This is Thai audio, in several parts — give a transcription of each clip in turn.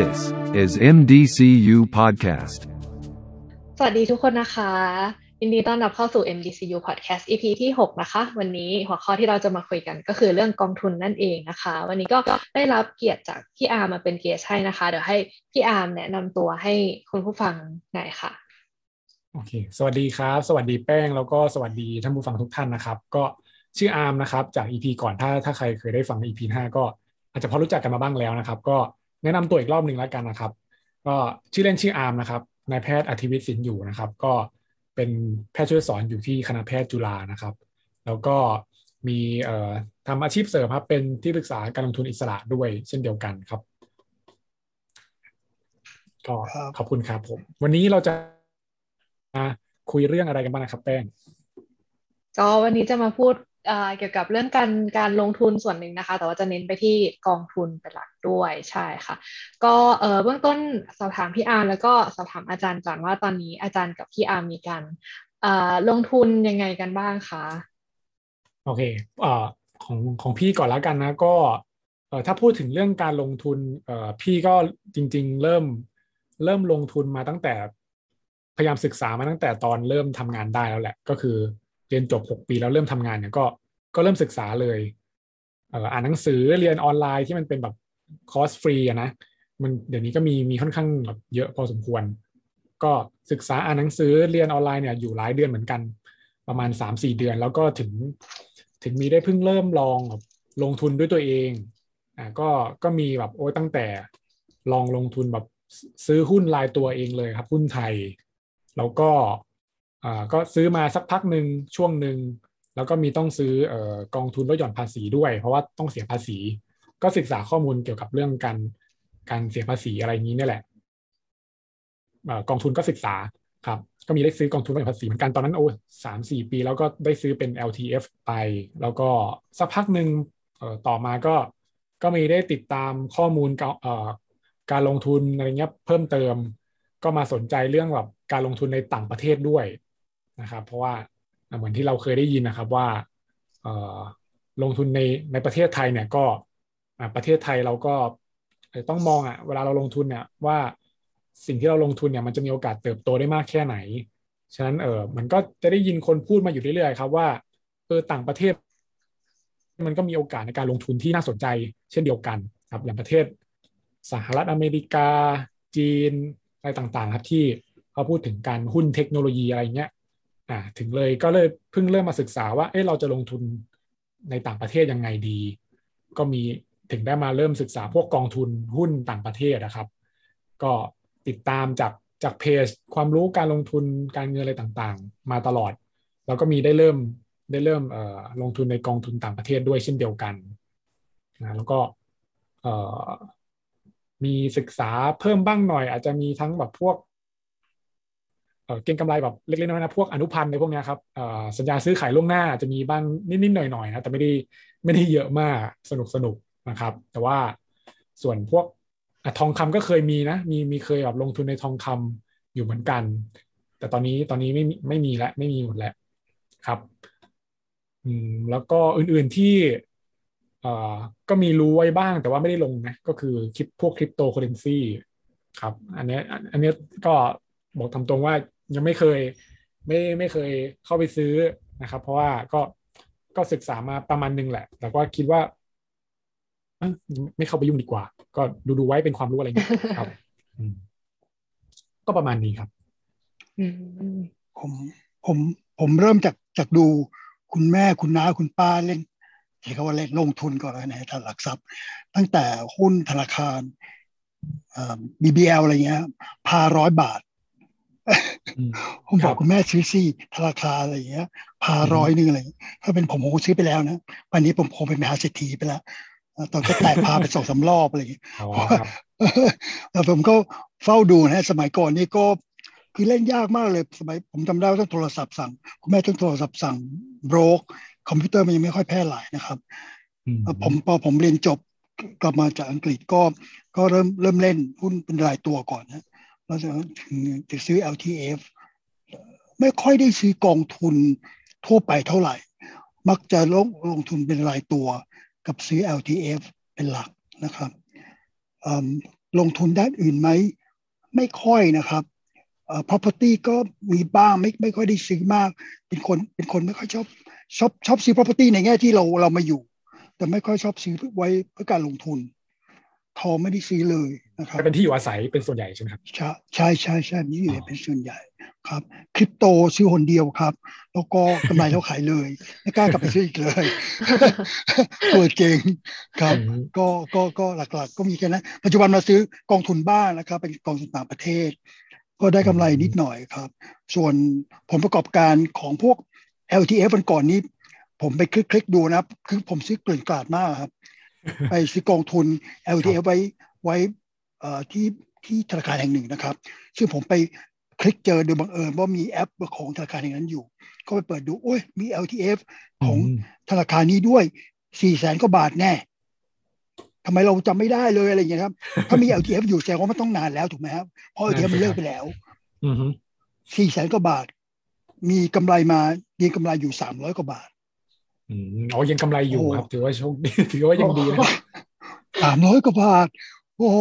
This is MDCU Podcast. สวัสดีทุกคนนะคะยินดีต้อนรับเข้าสู่ MDCU Podcast EP ที่ 6 นะคะ วันนี้หัวข้อที่เราจะมาคุยกันก็คือเรื่องกองทุนนั่นเองนะคะ วันนี้ก็ได้รับเกียรติจากพี่อาร์มมาเป็นเกสให้นะคะ เดี๋ยวให้พี่อาร์มแนะนำตัวให้คุณผู้ฟังหน่อยค่ะโอเค สวัสดีครับ สวัสดีแป้ง แล้วก็สวัสดีท่านผู้ฟังทุกท่านนะครับ ก็ชื่ออาร์มนะครับ จาก EP ก่อน ถ้าถ้าใครเคยได้ฟัง EP 5 ก็อาจจะพอรู้จักกันมาบ้างแล้วนะครับ ก็ แนะนำตัวอีกรอบหนึ่งแล้วกันนะครับ ก็ชื่อเล่นชื่ออาร์มนะครับนายแพทย์อธิวิทย์สินอยู่นะครับ ก็เป็นแพทย์ช่วยสอนอยู่ที่คณะแพทย์จุฬานะครับ แล้วก็มีเอ่อทำอาชีพเสริมครับ เป็นที่ปรึกษาการลงทุนอิสระด้วยเช่นเดียวกันครับก็ครับขอบคุณครับผม วันนี้เราจะมาคุยเรื่องอะไรกันบ้างนะครับแป้งก็วันนี้จะมาพูด เกี่ยวกับเรื่องการการลงทุนส่วนหนึ่งนะคะ แต่ว่าจะเน้นไปที่กองทุนเป็นหลักด้วยใช่ค่ะ ก็เบื้องต้นสอบถามพี่อาร์แล้วก็สอบถามอาจารย์ก่อนว่าตอนนี้อาจารย์กับพี่อาร์มีการลงทุนยังไงกันบ้างคะโอเคอของของพี่ก่อนแล้วกันนะก็ถ้าพูดถึงเรื่องการลงทุนพี่ก็จริง ๆ เริ่มเริ่มลงทุนมาตั้งแต่พยายามศึกษามาตั้งแต่ตอนเริ่มทำงานได้แล้วแหละ ก็คือ เรียนจบหกปีแล้วเริ่มทำงานเนี่ยก็ก็เริ่มศึกษาเลยเอ่านหนังสือเรียนออนไลน์ที่มันเป็นแบบคอร์สฟรีอะนะมันเดี๋ยวนี้ก็มีมีค่อนข้างแบบเยอะพอสมควร ก็ศึกษาอ่านหนังสือเรียนออนไลน์เนี่ยอยู่หลายเดือนเหมือนกัน ประมาณสามสี่เดือน แล้วก็ถึงถึงมีได้เพิ่งเริ่มลองแบบลงทุนด้วยตัวเองอ่าก็ก็มีแบบโอ้ยตั้งแต่ลองลงทุนแบบซื้อหุ้นรายตัวเองเลยครับ หุ้นไทย แล้วก็ อ่าก็ซื้อมาสักพักหนึ่งช่วงหนึ่งแล้วก็มีต้องซื้อเอ่อกองทุนลดหย่อนภาษีด้วย เพราะว่าต้องเสียภาษี ก็ศึกษาข้อมูลเกี่ยวกับเรื่องการการเสียภาษีอะไรนี้นี่แหละเอ่อกองทุนก็ศึกษาครับ ก็มีได้ซื้อกองทุนลดหย่อนภาษีเหมือนกันตอนนั้นโอ้สามสี่ปี แล้วก็ได้ซื้อเป็น LTF ไป แล้วก็สักพักหนึ่งเอ่อต่อมาก็ก็มีได้ติดตามข้อมูลเอ่อการลงทุนอะไรเงี้ยเพิ่มเติม ก็มาสนใจเรื่องแบบการลงทุนในต่างประเทศด้วย นะครับ เพราะว่าเหมือนที่เราเคยได้ยินนะครับว่าลงทุนในในประเทศไทยเนี่ยก็ประเทศไทยเราก็ต้องมองอะเวลาเราลงทุนเนี่ยว่าสิ่งที่เราลงทุนเนี่ยมันจะมีโอกาสเติบโตได้มากแค่ไหน ฉะนั้นเออมันก็จะได้ยินคนพูดมาอยู่เรื่อยๆครับว่าเออต่างประเทศ มันก็มีโอกาสในการลงทุนที่น่าสนใจ เช่นเดียวกันครับอย่างประเทศสหรัฐอเมริกา จีนอะไรต่างๆ ครับที่เขาพูดถึงการหุ้นเทคโนโลยีอะไรเงี้ย อ่าถึงเลยก็เลยเพิ่งเริ่มมาศึกษาว่าเออเราจะลงทุนในต่างประเทศยังไงดี ก็มีถึงได้มาเริ่มศึกษาพวกกองทุนหุ้นต่างประเทศนะครับ ก็ติดตามจากจากเพจความรู้การลงทุนการเงินอะไรต่างๆ มาตลอด แล้วก็มีได้เริ่มได้เริ่มเอ่อลงทุนในกองทุนต่างประเทศด้วยเช่นเดียวกันนะแล้วก็เอ่อมีศึกษาเพิ่มบ้างหน่อย อาจจะมีทั้งแบบพวก เอ่อเก็งกำไรแบบเล็กๆน้อยๆนะพวกอนุพันธ์ในพวกนี้ครับสัญญาซื้อขายล่วงหน้าจะมีบ้างนิดๆหน่อยๆนะแต่ไม่ได้ไม่ได้เยอะมากสนุกสนุกนะครับ แต่ว่าส่วนพวกอทองคำก็เคยมีนะ มีมีเคยแบบลงทุนในทองคำอยู่เหมือนกัน แต่ตอนนี้ตอนนี้ไม่ไม่มีแล้วไม่มีหมดแล้วครับอืมแล้วก็อื่นๆที่เอ่อก็มีรู้ไว้บ้างแต่ว่าไม่ได้ลงนะก็คือคริปพวกคริปโตเคอเรนซีครับ อันนี้อันนี้ก็ บอกทำตรงว่ายังไม่เคย ไม่ไม่เคยเข้าไปซื้อนะครับ เพราะว่าก็ก็ศึกษามาประมาณนึงแหละ แต่ว่าคิดว่าเอ้ยไม่เข้าไปยุ่งดีกว่า ก็ดูดูไว้เป็นความรู้อะไรเงี้ยครับอืมก็ประมาณนี้ครับอืมผมผมผมเริ่มจากจากดูคุณแม่คุณน้าคุณป้าเล่นใช้คำว่าเล่นลงทุนก่อนนะตลาดหลักทรัพย์ ตั้งแต่หุ้นธนาคารเอ่อ BBL อะไรเงี้ยพาร้อยบาทอืม ผมบครัอกบคุณแม่ซื้อซี่ธนาคารอะไรอย่างเงี้ย พาอืมร้อยหนึ่งอะไรอย่างเงี้ยถ้าเป็นผมผมคงซื้อไปแล้วนะวันนี้ผมคงเป็นมหาเศรษฐีไปแล้วเอ่อตอนก็แตกพาไปสองสามรอบอะไรอย่างเงี้ยอ๋อครับแล้วผมก็เฝ้าดูนะสมัยก่อนนี่ก็คือเล่นยากมากเลยสมัยผมจำได้ว่าต้องโทรศัพท์สั่ง คุณแม่ต้องโทรศัพท์สั่งโบรกคอมพิวเตอร์มันยังไม่ค่อยแพร่หลายนะครับอืมเอ่อผมพอผมเรียนจบกลับมาจากอังกฤษก็ก็เริ่มเริ่มเล่นหุ้นเป็นรายตัวก่อนนะ แล้วจะถึงจะซื้อ LTF ไม่ค่อยได้ซื้อกองทุนทั่วไปเท่าไหร่ มักจะลงลงทุนเป็นรายตัวกับซื้อ LTF เป็นหลักนะครับลงทุนด้านอื่นไหม ไม่ค่อยนะครับเอ่อ property ก็มีบ้างไม่ไม่ค่อยได้ซื้อมาก เป็นคนเป็นคนไม่ค่อยชอบชอบชอบซื้อ property ในแง่ที่เราเรามาอยู่ แต่ไม่ค่อยชอบซื้อไว้เพื่อการลงทุน ทองไม่ได้ซื้อเลย นะครับเป็นที่อยู่อาศัยเป็นส่วนใหญ่ใช่ไหมครับ ใช่ใช่ใช่ใช่นี่อยู่อ๋อเป็นส่วนใหญ่ครับคริปโตซื้อคนเดียวครับ แล้วก็กำไรแล้วขายเลย ไม่กล้ากลับไปซื้ออีกเลยตัวเก่งครับอืมก็ก็ก็หลักๆ ก็มีแค่นั้นปัจจุบันมาซื้อกองทุนบ้างนะครับ เป็นกองทุนต่างประเทศ ก็ได้กำไรนิดหน่อยครับ ส่วนผลประกอบการของพวก LTF วันก่อนนี้ ผมไปคลิกๆดูนะครับคือผมซื้อเกลื่อนกลาดมากครับ ไปซื้อกองทุน LTF ไว้ไว้เอ่อ ที่ที่ธนาคารแห่งหนึ่งนะครับ ซึ่งผมไปคลิกเจอโดยบังเอิญว่ามีแอปของธนาคารแห่งนั้นอยู่ ก็ไปเปิดดู โอ้ยมี LTF ของอืมธนาคารนี้ด้วยสี่แสนกว่าบาทแน่ทำไมเราจำไม่ได้เลยอะไรอย่างเงี้ยครับ ถ้ามี LTF อยู่แสดงว่ามันต้องนานแล้วถูกไหมครับ เพราะ LTF มันเลิกไปแล้วอืมฮึสี่แสนกว่าบาท มีกำไรมามีกำไรอยู่สามร้อยกว่าบาทอืมอ๋อยังกำไรอยู่โอ้ครับ ถือว่าโชคดีถือว่ายังดีนะสามร้อยกว่าบาท โอ้โห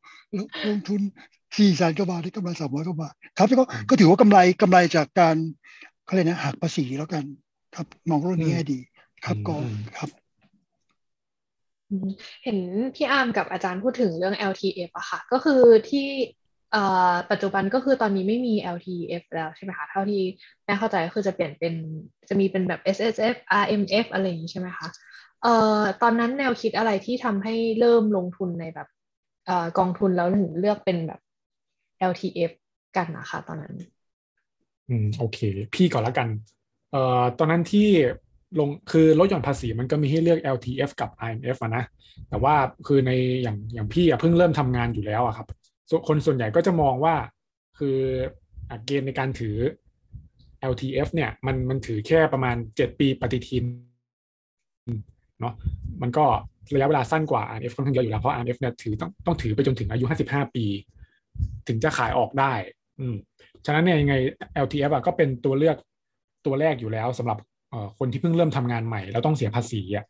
แล้วลงทุนสี่แสนกว่าบาทได้กำไรสามร้อยกว่าบาทครับแล้วก็ก็ถือว่ากำไรกำไรจากการเขาเรียกนะหักภาษีแล้วกัน ครับ มองเรื่องนี้ให้ดี ครับก็อืมครับอืมเห็นพี่อาร์มกับอาจารย์พูดถึงเรื่อง LTF อะค่ะ ก็คือที่เอ่อปัจจุบันก็คือตอนนี้ไม่มี LTF แล้วใช่ไหมคะ เท่าที่แม่เข้าใจก็คือจะเปลี่ยนเป็นจะมีเป็นแบบ SSF RMF อะไรอย่างนี้ใช่ไหมคะเอ่อตอนนั้นแนวคิดอะไรที่ทำให้เริ่มลงทุนในแบบเอกองทุนแล้วถึงเลือกเป็นแบบ LTF กันนะคะตอนนั้น อืมโอเค พี่ก่อนละกันเอ่อตอนนั้นที่ลงคือลดหย่อนภาษีมันก็มีให้เลือก LTF กับ IMF อะนะแต่ว่าคือในอย่างอย่างพี่อะเพิ่งเริ่มทำงานอยู่แล้วอะครับคนส่วนใหญ่ก็จะมองว่าคืออะเกณฑ์ในการถือ LTF เนี่ยมันมันถือแค่ประมาณ 7 ปีปฏิทินเนาะมันก็ ระยะเวลาสั้นกว่า RMF ค่อนข้างเยอะอยู่แล้วเพราะ RMF เนี่ยถือต้องต้องถือไปจนถึงอายุ 55 ปี ถึงจะขายออกได้ อืมฉะนั้นเนี่ยยังไง LTF อะก็เป็นตัวเลือกตัวแรกอยู่แล้วสำหรับเอ่อคนที่เพิ่งเริ่มทำงานใหม่ แล้วต้องเสียภาษีอะ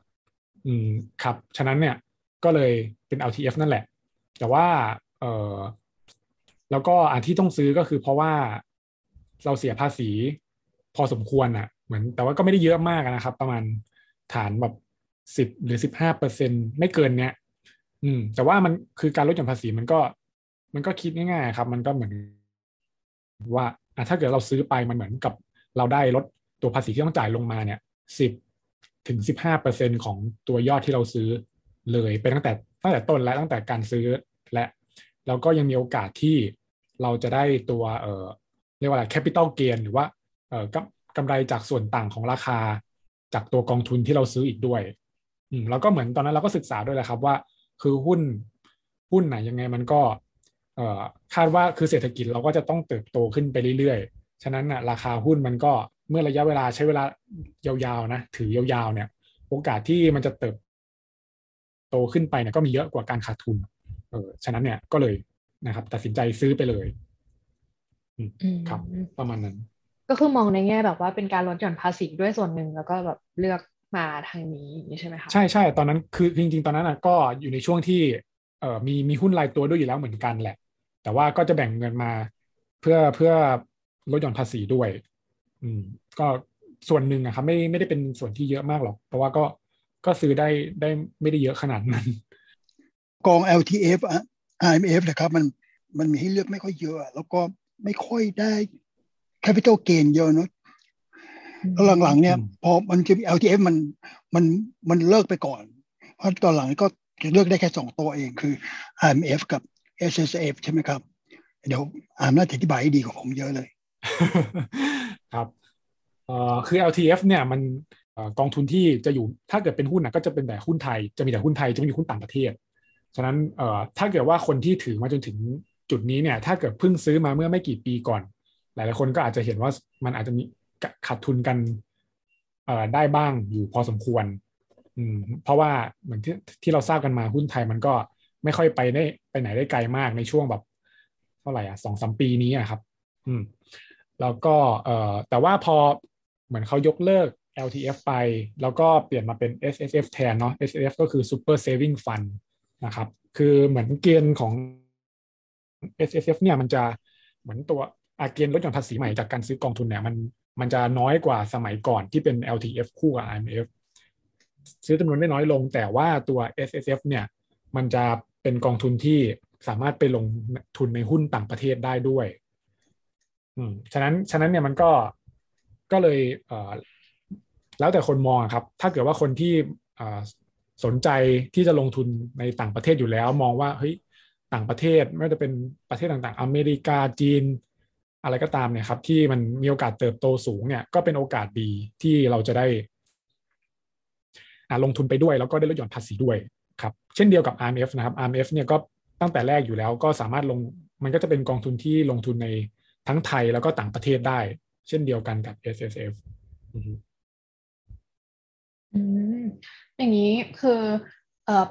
อืมครับ ฉะนั้นเนี่ยก็เลยเป็น LTF นั่นแหละ แต่ว่าเออแล้วก็อันที่ต้องซื้อก็คือเพราะว่าเราเสียภาษีพอสมควรอะ เหมือนแต่ว่าก็ไม่ได้เยอะมากนะครับ ประมาณฐานแบบ สิบหรือสิบห้าเปอร์เซ็นไม่เกินเนี้ย อืม แต่ว่ามันคือการลดหย่อนภาษีมันก็ มันก็คิดง่ายๆครับ มันก็เหมือนว่าอะถ้าเกิดเราซื้อไปมันเหมือนกับเราได้ลดตัวภาษีที่ต้องจ่ายลงมาเนี่ยสิบถึงสิบห้าเปอร์เซ็นของตัวยอดที่เราซื้อเลยเป็นตั้งแต่ตั้งแต่ต้นและตั้งแต่การซื้อและแล้วก็ยังมีโอกาสที่เราจะได้ตัวเอ่อเรียกว่าอะไรแคปิตอลเกนหรือว่าเอ่อกำกำไรจากส่วนต่างของราคา จากตัวกองทุนที่เราซื้ออีกด้วย อืมแล้วก็เหมือนตอนนั้นเราก็ศึกษาด้วยแหละครับว่า คือหุ้นหุ้นไหนยังไงมันก็ เอ่อคาดว่าคือเศรษฐกิจเราก็จะต้องเติบโตขึ้นไปเรื่อยๆ ฉะนั้นนะราคาหุ้นมันก็เมื่อระยะเวลาใช้เวลายาวๆนะถือยาวๆเนี่ย โอกาสที่มันจะเติบโตขึ้นไปเนี่ยก็มีเยอะกว่าการขาดทุน เออฉะนั้นเนี่ยก็เลยนะครับ ตัดสินใจซื้อไปเลยอืมครับ ประมาณนั้น ก็คือมองในแง่แบบว่าเป็นการลดหย่อนภาษีด้วยส่วนหนึ่งแล้วก็แบบเลือก มาทางนี้อย่างนี้ใช่ไหมคะใช่ใช่ตอนนั้นคือจริง ๆ ตอนนั้นอะก็อยู่ในช่วงที่เอ่อมีมีหุ้นรายตัวด้วยอยู่แล้วเหมือนกันแหละ แต่ว่าก็จะแบ่งเงินมาเพื่อเพื่อลดหย่อนภาษีด้วย อืม ก็ส่วนหนึ่งอะครับไม่ไม่ได้เป็นส่วนที่เยอะมากหรอก เพราะว่าก็ก็ซื้อได้ได้ไม่ได้เยอะขนาดนั้น กอง LTF อะ IMF นะครับ มันมันมีให้เลือกไม่ค่อยเยอะ แล้วก็ไม่ค่อยได้ capital gain เยอะเนอะ แล้วหลังๆเนี่ยอืมพอมันจะมี LTF มันมันมันเลิกไปก่อน เพราะตอนหลังก็เลือกได้แค่สองตัวเองคือ IMF กับ SSF ใช่ไหมครับ เดี๋ยวอามน่าจะอธิบายให้ดีกว่าผมเยอะเลย ครับเอ่อคือ LTF เนี่ยมันเอ่อกองทุนที่จะอยู่ถ้าเกิดเป็นหุ้นนะก็จะเป็นแต่หุ้นไทย จะมีแต่หุ้นไทยจะไม่มีหุ้นต่างประเทศ ฉะนั้นเอ่อถ้าเกิดว่าคนที่ถือมาจนถึงจุดนี้เนี่ย ถ้าเกิดเพิ่งซื้อมาเมื่อไม่กี่ปีก่อน หลายๆคนก็อาจจะเห็นว่ามันอาจจะมี ขาดทุนกันเอ่อได้บ้างอยู่พอสมควร อืม เพราะว่าเหมือนที่ที่เราทราบกันมาหุ้นไทยมันก็ไม่ค่อยไปได้ไปไหนได้ไกลมากในช่วงแบบเท่าไหร่อะสองสามปีนี้อะครับ อืม แล้วก็เอ่อแต่ว่าพอเหมือนเขายกเลิก LTF ไป แล้วก็เปลี่ยนมาเป็น SSF แทนเนาะ SSF ก็คือ Super Saving Fund นะครับ คือเหมือนเกณฑ์ของ S S F เนี่ยมันจะเหมือนตัวอาเกณฑ์ลดหย่อนภาษีใหม่จากการซื้อกองทุนเนี่ยมัน มันจะน้อยกว่าสมัยก่อนที่เป็น L T F คู่กับ I M F ซื้อจำนวนได้น้อยลง แต่ว่าตัว S S F เนี่ยมันจะเป็นกองทุนที่สามารถไปลงทุนในหุ้นต่างประเทศได้ด้วย อืม ฉะนั้น ฉะนั้นเนี่ยมันก็ ก็เลยเอ่อแล้วแต่คนมองครับ ถ้าเกิดว่าคนที่สนใจที่จะลงทุนในต่างประเทศอยู่แล้ว มองว่าเฮ้ยต่างประเทศไม่ว่าจะเป็นประเทศต่างๆ อเมริกาจีน อะไรก็ตามเนี่ยครับ ที่มันมีโอกาสเติบโตสูงเนี่ยก็เป็นโอกาสดีที่เราจะได้ลงทุนไปด้วยแล้วก็ได้ลดหย่อนภาษีด้วยครับเช่นเดียวกับ RMF นะครับ RMF เนี่ยก็ตั้งแต่แรกอยู่แล้วก็สามารถลงมันก็จะเป็นกองทุนที่ลงทุนในทั้งไทยแล้วก็ต่างประเทศได้ เช่นเดียวกันกับ S S F อืมอย่างนี้คือเอ่อ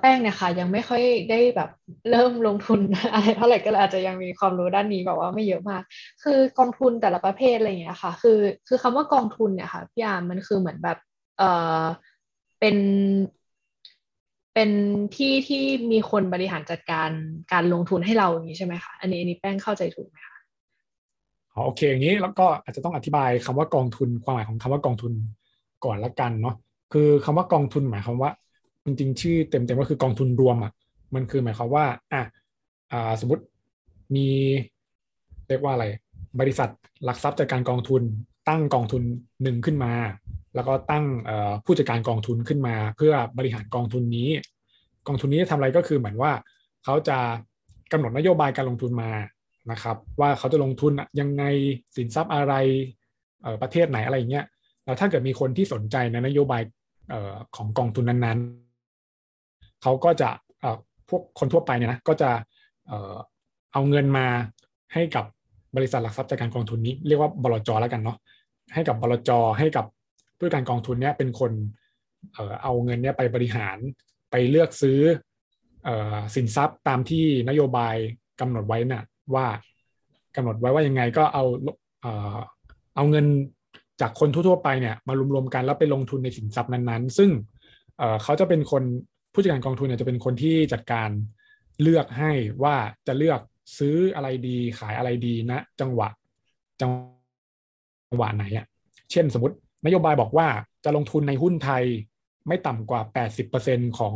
แป้งเนี่ยค่ะยังไม่ค่อยได้แบบเริ่มลงทุนอะไรเท่าไหร่ก็เลยอาจจะยังมีความรู้ด้านนี้แบบว่าไม่เยอะมาก คือกองทุนแต่ละประเภทอะไรอย่างเงี้ยค่ะ คือคือคำว่ากองทุนเนี่ยค่ะพี่อามมันคือเหมือนแบบเออเป็นเป็นที่ที่มีคนบริหารจัดการการลงทุนให้เราอย่างนี้ใช่ไหมคะอันนี้อันนี้แป้งเข้าใจถูกไหมคะโอเคอย่างนี้แล้วก็อาจจะต้องอธิบายคำว่ากองทุนความหมายของคำว่ากองทุนก่อนละกันเนาะคือคำว่ากองทุนหมายความว่า จริงๆ ชื่อเต็มๆก็คือกองทุนรวมอะมันคือหมายความว่าอะอ่าสมมติมีเรียกว่าอะไร บริษัทหลักทรัพย์จัดการกองทุน ตั้งกองทุนหนึ่งขึ้นมา แล้วก็ตั้งผู้จัดการกองทุนขึ้นมา เพื่อบริหารกองทุนนี้ กองทุนนี้ทำอะไรก็คือเหมือนว่าเขาจะกำหนดนโยบายการลงทุนมานะครับ ว่าเขาจะลงทุนยังไงสินทรัพย์อะไรประเทศไหนอะไรเงี้ยแล้วถ้าเกิดมีคนที่สนใจในนโยบายของกองทุนนั้นๆ เขาก็จะพวกคนทั่วไปเนี่ยนะก็จะเอาเงินมาให้กับบริษัทหลักทรัพย์จัดการกองทุนนี้เรียกว่าบลจแล้วกันเนาะให้กับบลจให้กับผู้การกองทุนเนี้ยเป็นคนเอาเงินเนี้ยไปบริหารไปเลือกซื้อสินทรัพย์ตามที่นโยบายกำหนดไว้น่ะว่ากำหนดไว้ว่ายังไงก็เอาเอาเงินจากคนทั่วๆไปเนี่ยมารวมๆกันแล้วไปลงทุนในสินทรัพย์นั้นๆ ซึ่งเขาจะเป็นคน ผู้จัดการกองทุนเนี่ยจะเป็นคนที่จัดการเลือกให้ว่าจะเลือกซื้ออะไรดีขายอะไรดีนะ จังหวะจังหวะไหนอะเช่นสมมตินโยบายบอกว่าจะลงทุนในหุ้นไทยไม่ต่ำกว่า 80%ของ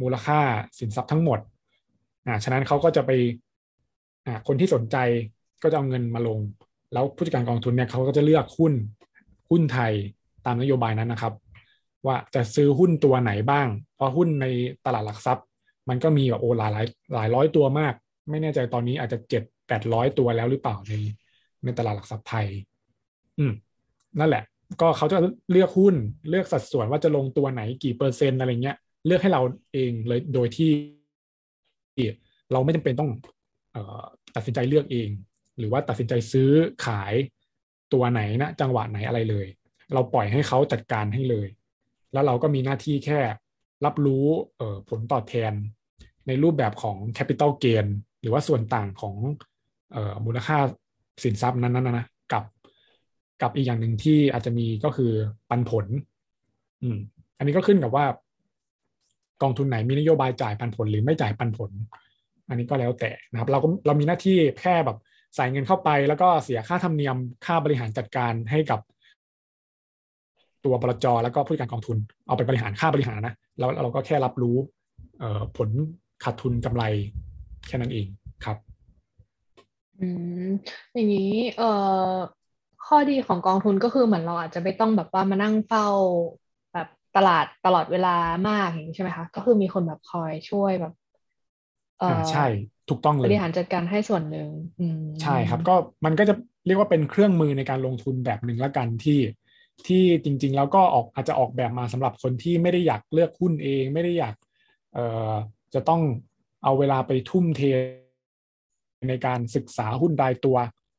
มูลค่าสินทรัพย์ทั้งหมดอ่าฉะนั้นเขาก็จะไปอ่าคนที่สนใจก็จะเอาเงินมาลง แล้วผู้จัดการกองทุนเนี่ยเขาก็จะเลือกหุ้นหุ้นไทยตามนโยบายนั้นนะครับ ว่าจะซื้อหุ้นตัวไหนบ้าง เพราะหุ้นในตลาดหลักทรัพย์ มันก็มีแบบโอ้หลายหลายหลายร้อยตัวมาก ไม่แน่ใจตอนนี้อาจจะเจ็ดแปดร้อยตัวแล้วหรือเปล่าในในตลาดหลักทรัพย์ไทย อืม นั่นแหละ ก็เขาจะเลือกหุ้นเลือกสัดส่วนว่าจะลงตัวไหนกี่เปอร์เซ็นต์อะไรเงี้ย เลือกให้เราเองเลยโดยที่ เราไม่จำเป็นต้องอตัดสินใจเลือกเอง หรือว่าตัดสินใจซื้อขายตัวไหนนะจังหวะไหนอะไรเลย เราปล่อยให้เขาจัดการให้เลย แล้วเราก็มีหน้าที่แค่รับรู้ผลตอบแทน ในรูปแบบของ capital gain หรือว่าส่วนต่างของมูลค่าสินทรัพย์นั้นๆนะกับกับอีกอย่างหนึ่งที่อาจจะมีก็คือปันผล อืม อันนี้ก็ขึ้นกับว่ากองทุนไหนมีนโยบายจ่ายปันผลหรือไม่จ่ายปันผล อันนี้ก็แล้วแต่นะครับ เราก็เรามีหน้าที่แค่แบบใส่เงินเข้าไป แล้วก็เสียค่าธรรมเนียมค่าบริหารจัดการให้กับ ตัวบลจแล้วก็ผู้การกองทุน เอาไปบริหารค่าบริหารนะแล้วเราก็แค่รับรู้ผลขาดทุนกำไรแค่นั้นเองครับอืมอย่างนี้เอ่อข้อดีของกองทุนก็คือเหมือนเราอาจจะไม่ต้องแบบว่ามานั่งเฝ้าแบบตลาดตลอดเวลามากอย่างนี้ใช่ไหมคะก็คือมีคนแบบคอยช่วยแบบเออใช่ ถูกต้องเลยบริหารจัดการให้ส่วนหนึ่งใช่ครับ ก็มันก็จะเรียกว่าเป็นเครื่องมือในการลงทุนแบบหนึ่งละกันที่ ที่จริง ๆ แล้วก็ออกอาจจะออกแบบมาสำหรับคนที่ไม่ได้อยากเลือกหุ้นเอง ไม่ได้อยากเอ่อจะต้องเอาเวลาไปทุ่มเทในการศึกษาหุ้นรายตัว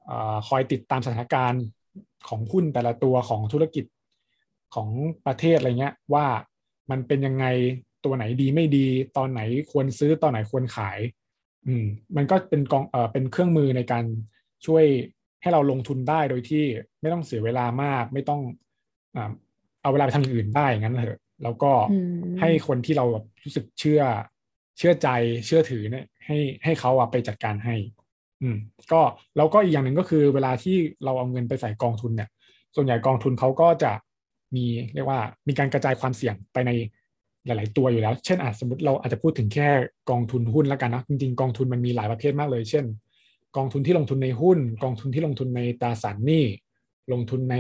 อคอยติดตามสถานการณ์ของหุ้นแต่ละตัวของธุรกิจของประเทศอะไรเงี้ยว่ามันเป็นยังไงตัวไหนดีไม่ดี ตอนไหนควรซื้อตอนไหนควรขาย อืมมันก็เป็นกองเออเป็นเครื่องมือในการช่วยให้เราลงทุนได้โดยที่ไม่ต้องเสียเวลามาก ไม่ต้อง เอาเวลาไปทำอย่างอื่นได้งั้นเถอะแล้วก็ให้คนที่เราแบบรู้สึกเชื่อ เชื่อใจเชื่อถือเนี่ย ให้ให้เขาอะไปจัดการให้ อืม ก็แล้วก็อีกอย่างหนึ่งก็คือ เวลาที่เราเอาเงินไปใส่กองทุนเนี่ย ส่วนใหญ่กองทุนเขาก็จะมีเรียกว่า มีการกระจายความเสี่ยงไปในหลาย ๆ ตัวอยู่แล้ว เช่นอาจสมมติเราอาจจะพูดถึงแค่กองทุนหุ้นแล้วกันนะจริงๆกองทุนมันมีหลายประเภทมากเลย เช่น กองทุนที่ลงทุนในหุ้น กองทุนที่ลงทุนในตราสารหนี้ลงทุนใน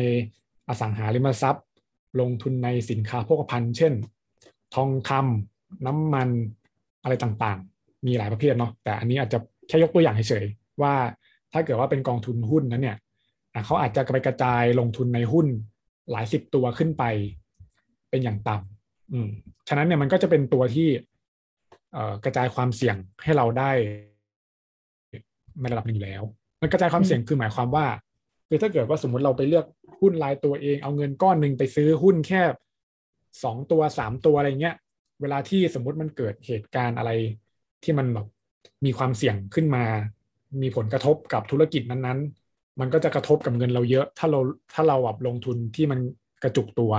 อสังหาริมทรัพย์ ลงทุนในสินค้าโภคภัณฑ์เช่น ทองคำน้ำมันอะไรต่างๆ มีหลายประเภทเนาะแต่อันนี้อาจจะแค่ยกตัวอย่างเฉยๆว่าถ้าเกิดว่าเป็นกองทุนหุ้นนั้นเนี่ยเขาอาจจะไปกระจายลงทุนในหุ้นหลายสิบตัวขึ้นไป เป็นอย่างต่ำอืมฉะนั้นเนี่ยมันก็จะเป็นตัวที่กระจายความเสี่ยงให้เราได้ในระดับหนึ่งแล้ว มันกระจายความเสี่ยงคือหมายความว่า คือถ้าเกิดว่าสมมติเราไปเลือกหุ้นรายตัวเอง เอาเงินก้อนหนึ่งไปซื้อหุ้นแค่สองตัวสามตัวอะไรเงี้ย เวลาที่สมมติมันเกิดเหตุการณ์อะไรที่มันแบบมีความเสี่ยงขึ้นมา มีผลกระทบกับธุรกิจนั้นๆ มันก็จะกระทบกับเงินเราเยอะ ถ้าเราถ้าเราแบบลงทุนที่มันกระจุกตัว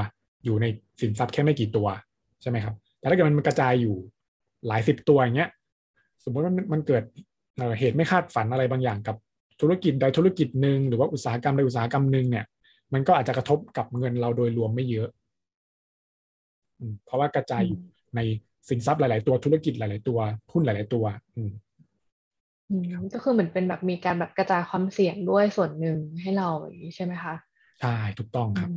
อยู่ในสินทรัพย์แค่ไม่กี่ตัวใช่ไหมครับ แต่ถ้าเกิดมันกระจายอยู่หลายสิบตัวอย่างเงี้ย สมมติว่ามันเกิดเหตุไม่คาดฝันอะไรบางอย่างกับ ธุรกิจใดธุรกิจหนึ่งหรือว่าอุตสาหกรรมใดอุตสาหกรรมหนึ่งเนี่ย มันก็อาจจะกระทบกับเงินเราโดยรวมไม่เยอะเพราะว่ากระจายอยู่ในสินทรัพย์หลาย ๆ ตัวธุรกิจหลาย ๆ ตัวหุ้นหลาย ๆ ตัว อืมก็คือเหมือนเป็นแบบมีการแบบกระจายความเสี่ยงด้วยส่วนหนึ่งให้เราอย่างนี้ใช่ไหมคะ ใช่ถูกต้องครับ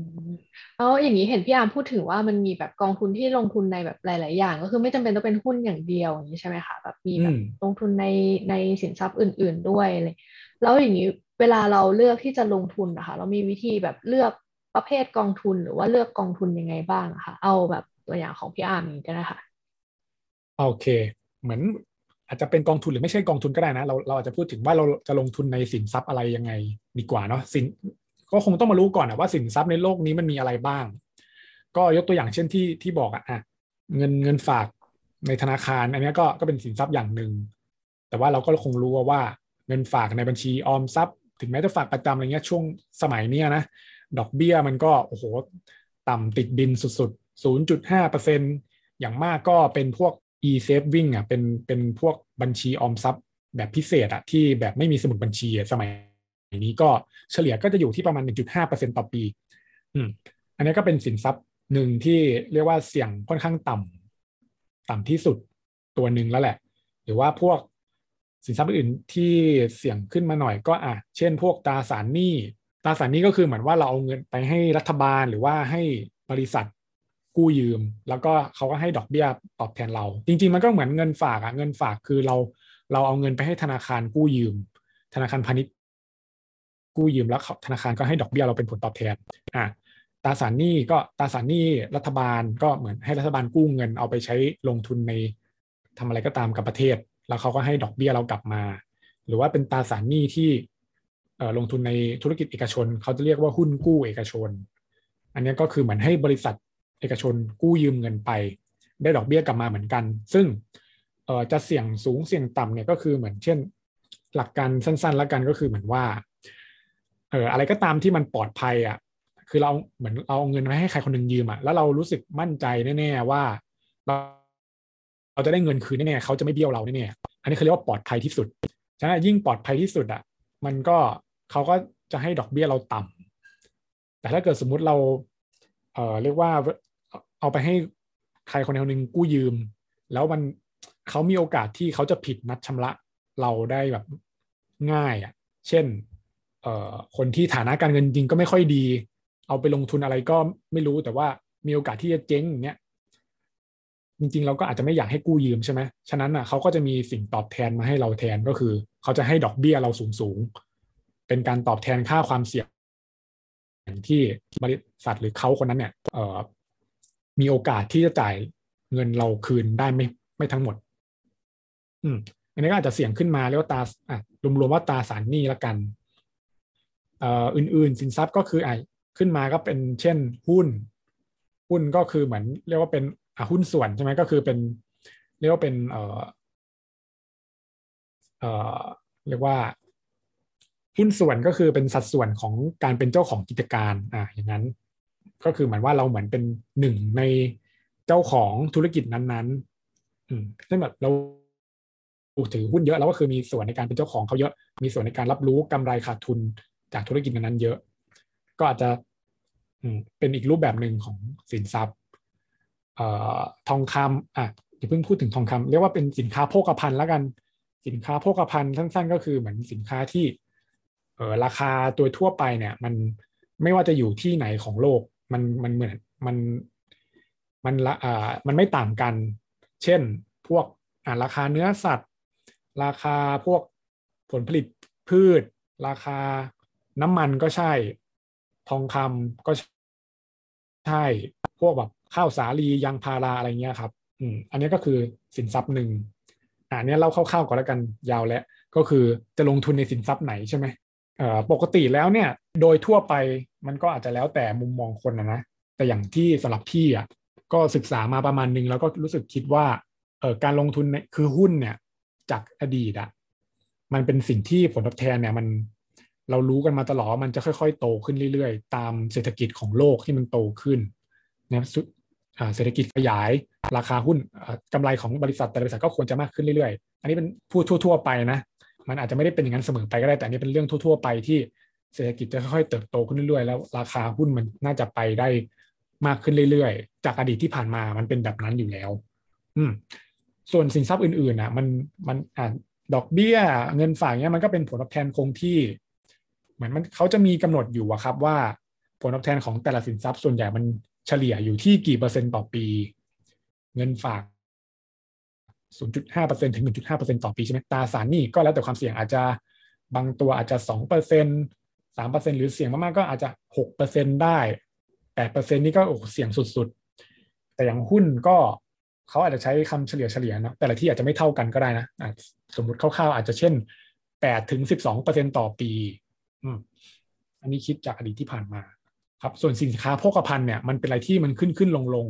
แล้วอย่างนี้เห็นพี่อาร์มพูดถึงว่ามันมีแบบกองทุนที่ลงทุนในแบบหลาย ๆ อย่าง ก็คือไม่จำเป็นต้องเป็นหุ้นอย่างเดียวอย่างนี้ใช่ไหมคะแบบมีแบบลงทุนในในสินทรัพย์อื่น ๆ ด้วยเลยแล้วอย่างนี้เวลาเราเลือกที่จะลงทุนนะคะเรามีวิธีแบบเลือกประเภทกองทุนหรือว่าเลือกกองทุนยังไงบ้างคะเอาแบบตัวอย่างของพี่อาร์มนี้ก็ได้ค่ะโอเค เหมือนอาจจะเป็นกองทุนหรือไม่ใช่กองทุนก็ได้นะ เราเราอาจจะพูดถึงว่าเราจะลงทุนในสินทรัพย์อะไรยังไงดีกว่าเนาะสิน ก็คงต้องมารู้ก่อนนะว่าสินทรัพย์ในโลกนี้มันมีอะไรบ้าง ก็ยกตัวอย่างเช่นที่ที่บอกอะเงินเงินฝากในธนาคาร อันนี้ก็ก็เป็นสินทรัพย์อย่างหนึ่ง แต่ว่าเราก็คงรู้ว่าเงินฝากในบัญชีออมทรัพย์ ถึงแม้จะฝากประจำอะไรเงี้ยช่วงสมัยเนี้ยนะดอกเบี้ยมันก็โอ้โหต่ำติดดินสุดๆ 0.5%อย่างมากก็เป็นพวก e-saving อะเป็นเป็นพวกบัญชีออมทรัพย์แบบพิเศษอะที่แบบไม่มีสมุดบัญชีสมัย นี้ก็เฉลี่ยก็จะอยู่ที่ประมาณ 1.5%ต่อปี อืม อันนี้ก็เป็นสินทรัพย์หนึ่งที่เรียกว่าเสี่ยงค่อนข้างต่ำต่ำที่สุดตัวหนึ่งแล้วแหละ หรือว่าพวกสินทรัพย์อื่นที่เสี่ยงขึ้นมาหน่อยก็อะเช่น พวกตราสารหนี้ตราสารหนี้ก็คือเหมือนว่าเราเอาเงินไปให้รัฐบาลหรือว่าให้บริษัทกู้ยืม แล้วก็เขาก็ให้ดอกเบี้ยตอบแทนเรา จริง ๆ มันก็เหมือนเงินฝากอะเงินฝากคือเราเราเอาเงินไปให้ธนาคารกู้ยืม ธนาคารพาณิชย์ กู้ยืมแล้วธนาคารก็ให้ดอกเบี้ยเราเป็นผลตอบแทนอ่าตราสารหนี้ก็ตราสารหนี้รัฐบาลก็เหมือนให้รัฐบาลกู้เงินเอาไปใช้ลงทุนในทำอะไรก็ตามกับประเทศ แล้วเขาก็ให้ดอกเบี้ยเรากลับมา หรือว่าเป็นตราสารหนี้ที่ลงทุนในธุรกิจเอกชน เขาจะเรียกว่าหุ้นกู้เอกชน อันนี้ก็คือเหมือนให้บริษัทเอกชนกู้ยืมเงินไป ได้ดอกเบี้ยกลับมาเหมือนกัน ซึ่งจะเสี่ยงสูงเสี่ยงต่ำเนี่ยก็คือเหมือนเช่น หลักการสั้นๆ แล้วกันก็คือเหมือนว่า เอออะไรก็ตามที่มันปลอดภัยอะคือเราเหมือนเอาเงินไปให้ใครคนหนึ่งยืมอะแล้วเรารู้สึกมั่นใจแน่ๆว่าเราเราจะได้เงินคืนแน่ๆเขาจะไม่เบี้ยวเราแน่ๆอันนี้เขาเรียกว่าปลอดภัยที่สุดฉะนั้นยิ่งปลอดภัยที่สุดอะมันก็เขาก็จะให้ดอกเบี้ยเราต่ำแต่ถ้าเกิดสมมุติเราเอ่อเรียกว่าเอาไปให้ใครคนใดคนหนึ่งกู้ยืม แล้วมันเขามีโอกาสที่เขาจะผิดนัดชำระเราได้แบบง่ายอะ เช่น คนที่ฐานะการเงินจริงก็ไม่ค่อยดี เอาไปลงทุนอะไรก็ไม่รู้แต่ว่ามีโอกาสที่จะเจ๊งอย่างเงี้ยจริงๆเราก็อาจจะไม่อยากให้กู้ยืมใช่ไหมฉะนั้นอะเขาก็จะมีสิ่งตอบแทนมาให้เราแทนก็คือ เขาจะให้ดอกเบี้ยเราสูงๆเป็นการตอบแทนค่าความเสี่ยงที่บริษัทหรือเขาคนนั้นเนี่ยเออมีโอกาสที่จะจ่ายเงินเราคืนได้ไม่ไม่ทั้งหมด อืมอันนี้ก็อาจจะเสี่ยงขึ้นมาเรียกว่าตาอะรวมๆว่าตาสารหนี้ละกัน อื่นๆ สินทรัพย์ก็คือไอขึ้นมาก็เป็นเช่นหุ้น หุ้นก็คือเหมือนเรียกว่าเป็นอหุ้นส่วนใช่ไหมก็คือเป็นเรียกว่าเป็นเออเออเรียกว่าหุ้นส่วนก็คือเป็นสัดส่วนของการเป็นเจ้าของกิจการอ่าอย่างนั้น ก็คือเหมือนว่าเราเหมือนเป็นหนึ่งในเจ้าของธุรกิจนั้นๆอืมเช่นแบบเราถือหุ้นเยอะแล้วก็คือมีส่วนในการเป็นเจ้าของเขาเยอะมีส่วนในการรับรู้กำไรขาดทุน จากธุรกิจนั้นเยอะ ก็อาจจะเป็นอีกรูปแบบหนึ่งของสินทรัพย์ทองคำอะอย่าเพิ่งพูดถึงทองคำเรียกว่าเป็นสินค้าโภคภัณฑ์แล้วกันสินค้าโภคภัณฑ์สั้น ๆ ก็คือเหมือนสินค้าที่เออราคาตัวทั่วไปเนี่ย มันไม่ว่าจะอยู่ที่ไหนของโลก มันมันเหมือนมันมันละอ่ามันไม่ต่างกัน เช่นพวกอ่าราคาเนื้อสัตว์ ราคาพวกผลผลิตพืช ราคา น้ำมันก็ใช่ ทองคำก็ใช่ พวกแบบข้าวสาลียางพาราอะไรเงี้ยครับอืมอันนี้ก็คือสินทรัพย์หนึ่งอ่านี้เล่าคร่าวๆก่อนแล้วกันยาวแล้วก็คือจะลงทุนในสินทรัพย์ไหนใช่ไหมเอ่อปกติแล้วเนี่ยโดยทั่วไปมันก็อาจจะแล้วแต่มุมมองคนนะนะแต่อย่างที่สำหรับพี่อะก็ศึกษามาประมาณนึงแล้วก็รู้สึกคิดว่าเอ่อการลงทุนในคือหุ้นเนี่ยจากอดีตอะมันเป็นสิ่งที่ผลตอบแทนเนี่ยมัน เรารู้กันมาตลอดมันจะค่อย ๆ โตขึ้นเรื่อยๆ ตามเศรษฐกิจของโลกที่มันโตขึ้นนะเศรษฐกิจขยาย ราคาหุ้นกำไรของบริษัทแต่ละบริษัทก็ควรจะมากขึ้นเรื่อยๆ อันนี้เป็นพูดทั่ว ๆ ไปนะ มันอาจจะไม่ได้เป็นอย่างนั้นเสมอไปก็ได้ แต่อันนี้เป็นเรื่องทั่ว ๆ ไปที่เศรษฐกิจจะค่อยๆเติบโตขึ้นเรื่อยๆ แล้วราคาหุ้นมันน่าจะไปได้มากขึ้นเรื่อยๆ จากอดีตที่ผ่านมามันเป็นแบบนั้นอยู่แล้ว อืม ส่วนสินทรัพย์อื่นๆนะมันมันอ่าดอกเบี้ยเงินฝากเนี้ยมันก็เป็นผลตอบแทนคงที่ เหมือนมันเขาจะมีกำหนดอยู่อะครับว่าผลตอบแทนของแต่ละสินทรัพย์ส่วนใหญ่มันเฉลี่ยอยู่ที่กี่เปอร์เซ็นต์ต่อปี เงินฝาก 0.5%ถึง 1.5%ต่อปีใช่ไหมตราสารนี่ก็แล้วแต่ความเสี่ยงอาจจะบางตัวอาจจะ 2% 3%หรือเสี่ยงมากๆก็อาจจะ 6%ได้ 8%นี่ก็โอ้เสี่ยงสุดๆ แต่อย่างหุ้นก็เขาอาจจะใช้คำเฉลี่ยเฉลี่ยนะแต่ละที่อาจจะไม่เท่ากันก็ได้นะ สมมติคร่าวๆอาจจะเช่น8ถึง12%ต่อปี อืมอันนี้คิดจากอดีตที่ผ่านมาครับส่วนสินค้าโภคภัณฑ์เนี่ยมันเป็นอะไรที่มันขึ้นขึ้นลงลง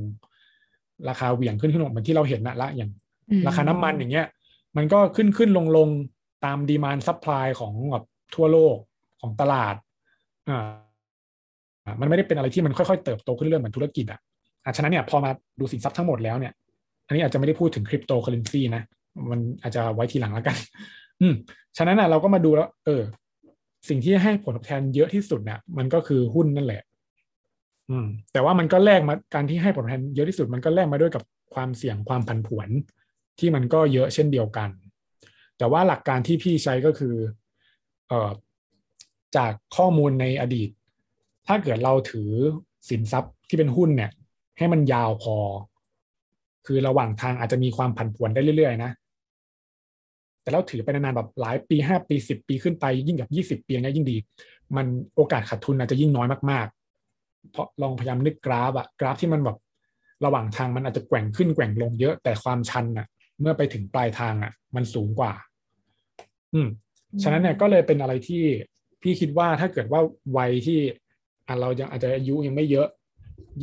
ราคาเหวี่ยงขึ้นขึ้นลงเหมือนที่เราเห็นนะละอย่าง ราคาน้ำมันอย่างเงี้ย มันก็ขึ้นขึ้นลงลงตาม demand supply ของแบบทั่วโลกของตลาดอ่ามันไม่ได้เป็นอะไรที่มันค่อยๆเติบโตขึ้นเรื่อยเหมือนธุรกิจอะฉะนั้นเนี่ยพอมาดูสินทรัพย์ทั้งหมดแล้วเนี่ย อันนี้อาจจะไม่ได้พูดถึงคริปโตเคอเรนซีนะมันอาจจะไว้ทีหลังแล้วกัน อืมฉะนั้นอะเราก็มาดูแล้ว เออ สิ่งที่ให้ผลตอบแทนเยอะที่สุดเนี่ยมันก็คือหุ้นนั่นแหละ อืม แต่ว่ามันก็แลกมาการที่ให้ผลตอบแทนเยอะที่สุดมันก็แลกมาด้วยกับความเสี่ยงความผันผวน ที่มันก็เยอะเช่นเดียวกัน แต่ว่าหลักการที่พี่ใช้ก็คือเอ่อจากข้อมูลในอดีต ถ้าเกิดเราถือสินทรัพย์ที่เป็นหุ้นเนี่ย ให้มันยาวพอ คือระหว่างทางอาจจะมีความผันผวนได้เรื่อยๆนะ แต่เราถือไปนานๆแบบหลายปีห้าปีสิบปีขึ้นไปยิ่งกับยี่สิบปีนี้ยิ่งดี มันโอกาสขาดทุนอาจจะยิ่งน้อยมากเพราะลองพยายามนึกกราฟอะกราฟที่มันแบบระหว่างทางมันอาจจะแกว่งขึ้นแกว่งลงเยอะแต่ความชันอะเมื่อไปถึงปลายทางอะมันสูงกว่า อืมฉะนั้นเนี่ยก็เลยเป็นอะไรที่พี่คิดว่าถ้าเกิดว่าวัยที่อะเรายังอาจจะอายุยังไม่เยอะ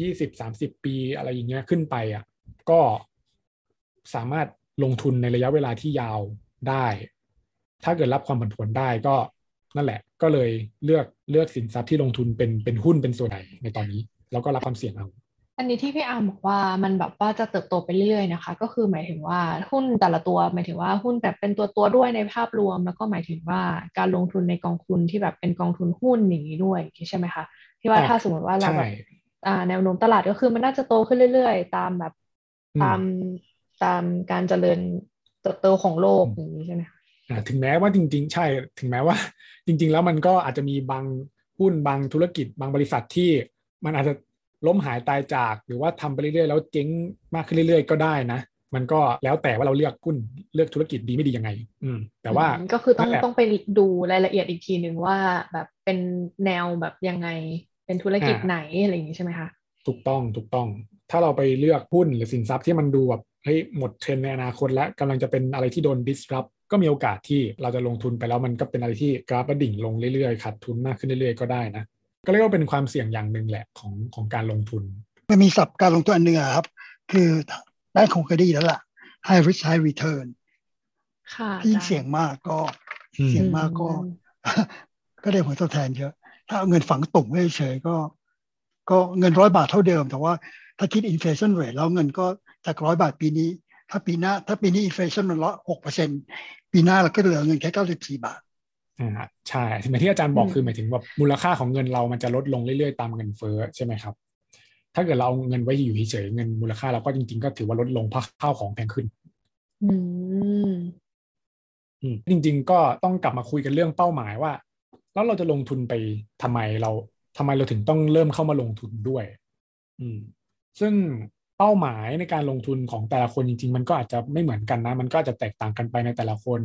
ยี่สิบสามสิบปีอะไรอย่างเงี้ยขึ้นไปอะก็สามารถลงทุนในระยะเวลาที่ยาว ได้ ถ้าเกิดรับความผันผวนได้ก็นั่นแหละ ก็เลยเลือกเลือกสินทรัพย์ที่ลงทุนเป็นเป็นหุ้นเป็นส่วนใหญ่ในตอนนี้ แล้วก็รับความเสี่ยงเอาอันนี้ที่พี่อาร์มบอกว่ามันแบบว่าจะเติบโตไปเรื่อยๆนะคะ ก็คือหมายถึงว่าหุ้นแต่ละตัวหมายถึงว่าหุ้นแบบเป็นตัวตัวด้วยในภาพรวม แล้วก็หมายถึงว่าการลงทุนในกองทุนที่แบบเป็นกองทุนหุ้นอย่างนี้ด้วยใช่ไหมคะที่ว่าถ้าสมมติว่าเราแบบแนวโน้มตลาดก็คือมันน่าจะโตขึ้นเรื่อย ๆ ตามแบบตามตามการเจริญ เติบโตของโลกอย่างนี้ใช่ไหมคะถึงแม้ว่าจริง ๆ ใช่ ถึงแม้ว่า จริง ๆ แล้วมันก็อาจจะมีบางหุ้นบางธุรกิจ บางบริษัทที่มันอาจจะล้มหายตายจาก หรือว่าทำไปเรื่อยๆแล้วเจ๊งมากขึ้นเรื่อยๆ ก็ได้นะ มันก็แล้วแต่ว่าเราเลือกหุ้นเลือกธุรกิจดีไม่ดียังไง อืม แต่ว่าก็คือต้องต้องไปดูรายละเอียดอีกทีหนึ่งว่าแบบเป็นแนวแบบยังไงเป็นธุรกิจไหนอะไรอย่างนี้ใช่ไหมคะถูกต้องถูกต้อง ถ้าเราไปเลือกหุ้นหรือสินทรัพย์ที่มันดูแบบ เฮ้ยหมดเทรนในอนาคตแล้วกำลังจะเป็นอะไรที่โดน disrupt ก็มีโอกาสที่เราจะลงทุนไปแล้วมันก็เป็นอะไรที่กราฟดิ่งลงเรื่อยๆขาดทุนมากขึ้นเรื่อยๆก็ได้นะก็เรียกว่าเป็นความเสี่ยงอย่างหนึ่งแหละของของการลงทุนมันมีศัพท์การลงทุนอันหนึ่งครับ คือได้คงเคยได้ยินแล้วล่ะ high risk high return ที่เสี่ยงมากก็เสี่ยงมากก็ ก็ได้ผลตอบแทนเยอะ ถ้าเอาเงินฝังตุ่มไว้เฉยก็ ก็เงินร้อยบาทเท่าเดิม แต่ว่าถ้าคิด inflation rate แล้วเงินก็ จากร้อยบาทปีนี้ ถ้าปีหน้า ถ้าปีนี้ inflation มันร้อยหกเปอร์เซ็นปีหน้าเราก็เหลือเงินแค่เก้าสิบสี่บาทอ่าใช่เหมือนที่อาจารย์บอกคือหมายถึงแบบมูลค่าของเงินเรามันจะลดลงเรื่อยๆตามเงินเฟ้อใช่ไหมครับ ถ้าเกิดเราเอาเงินไว้อยู่เฉยๆเงินมูลค่าเราก็จริง ๆ ก็ถือว่าลดลงเพราะข้าวของแพงขึ้น อืมอืมจริง ๆ ก็ต้องกลับมาคุยกันเรื่องเป้าหมายว่า แล้วเราจะลงทุนไปทำไมเราทำไมเราถึงต้องเริ่มเข้ามาลงทุนด้วย อืม ซึ่ง เป้าหมายในการลงทุนของแต่ละคนจริง ๆ มันก็อาจจะไม่เหมือนกันนะ มันก็จะแตกต่างกันไปในแต่ละคน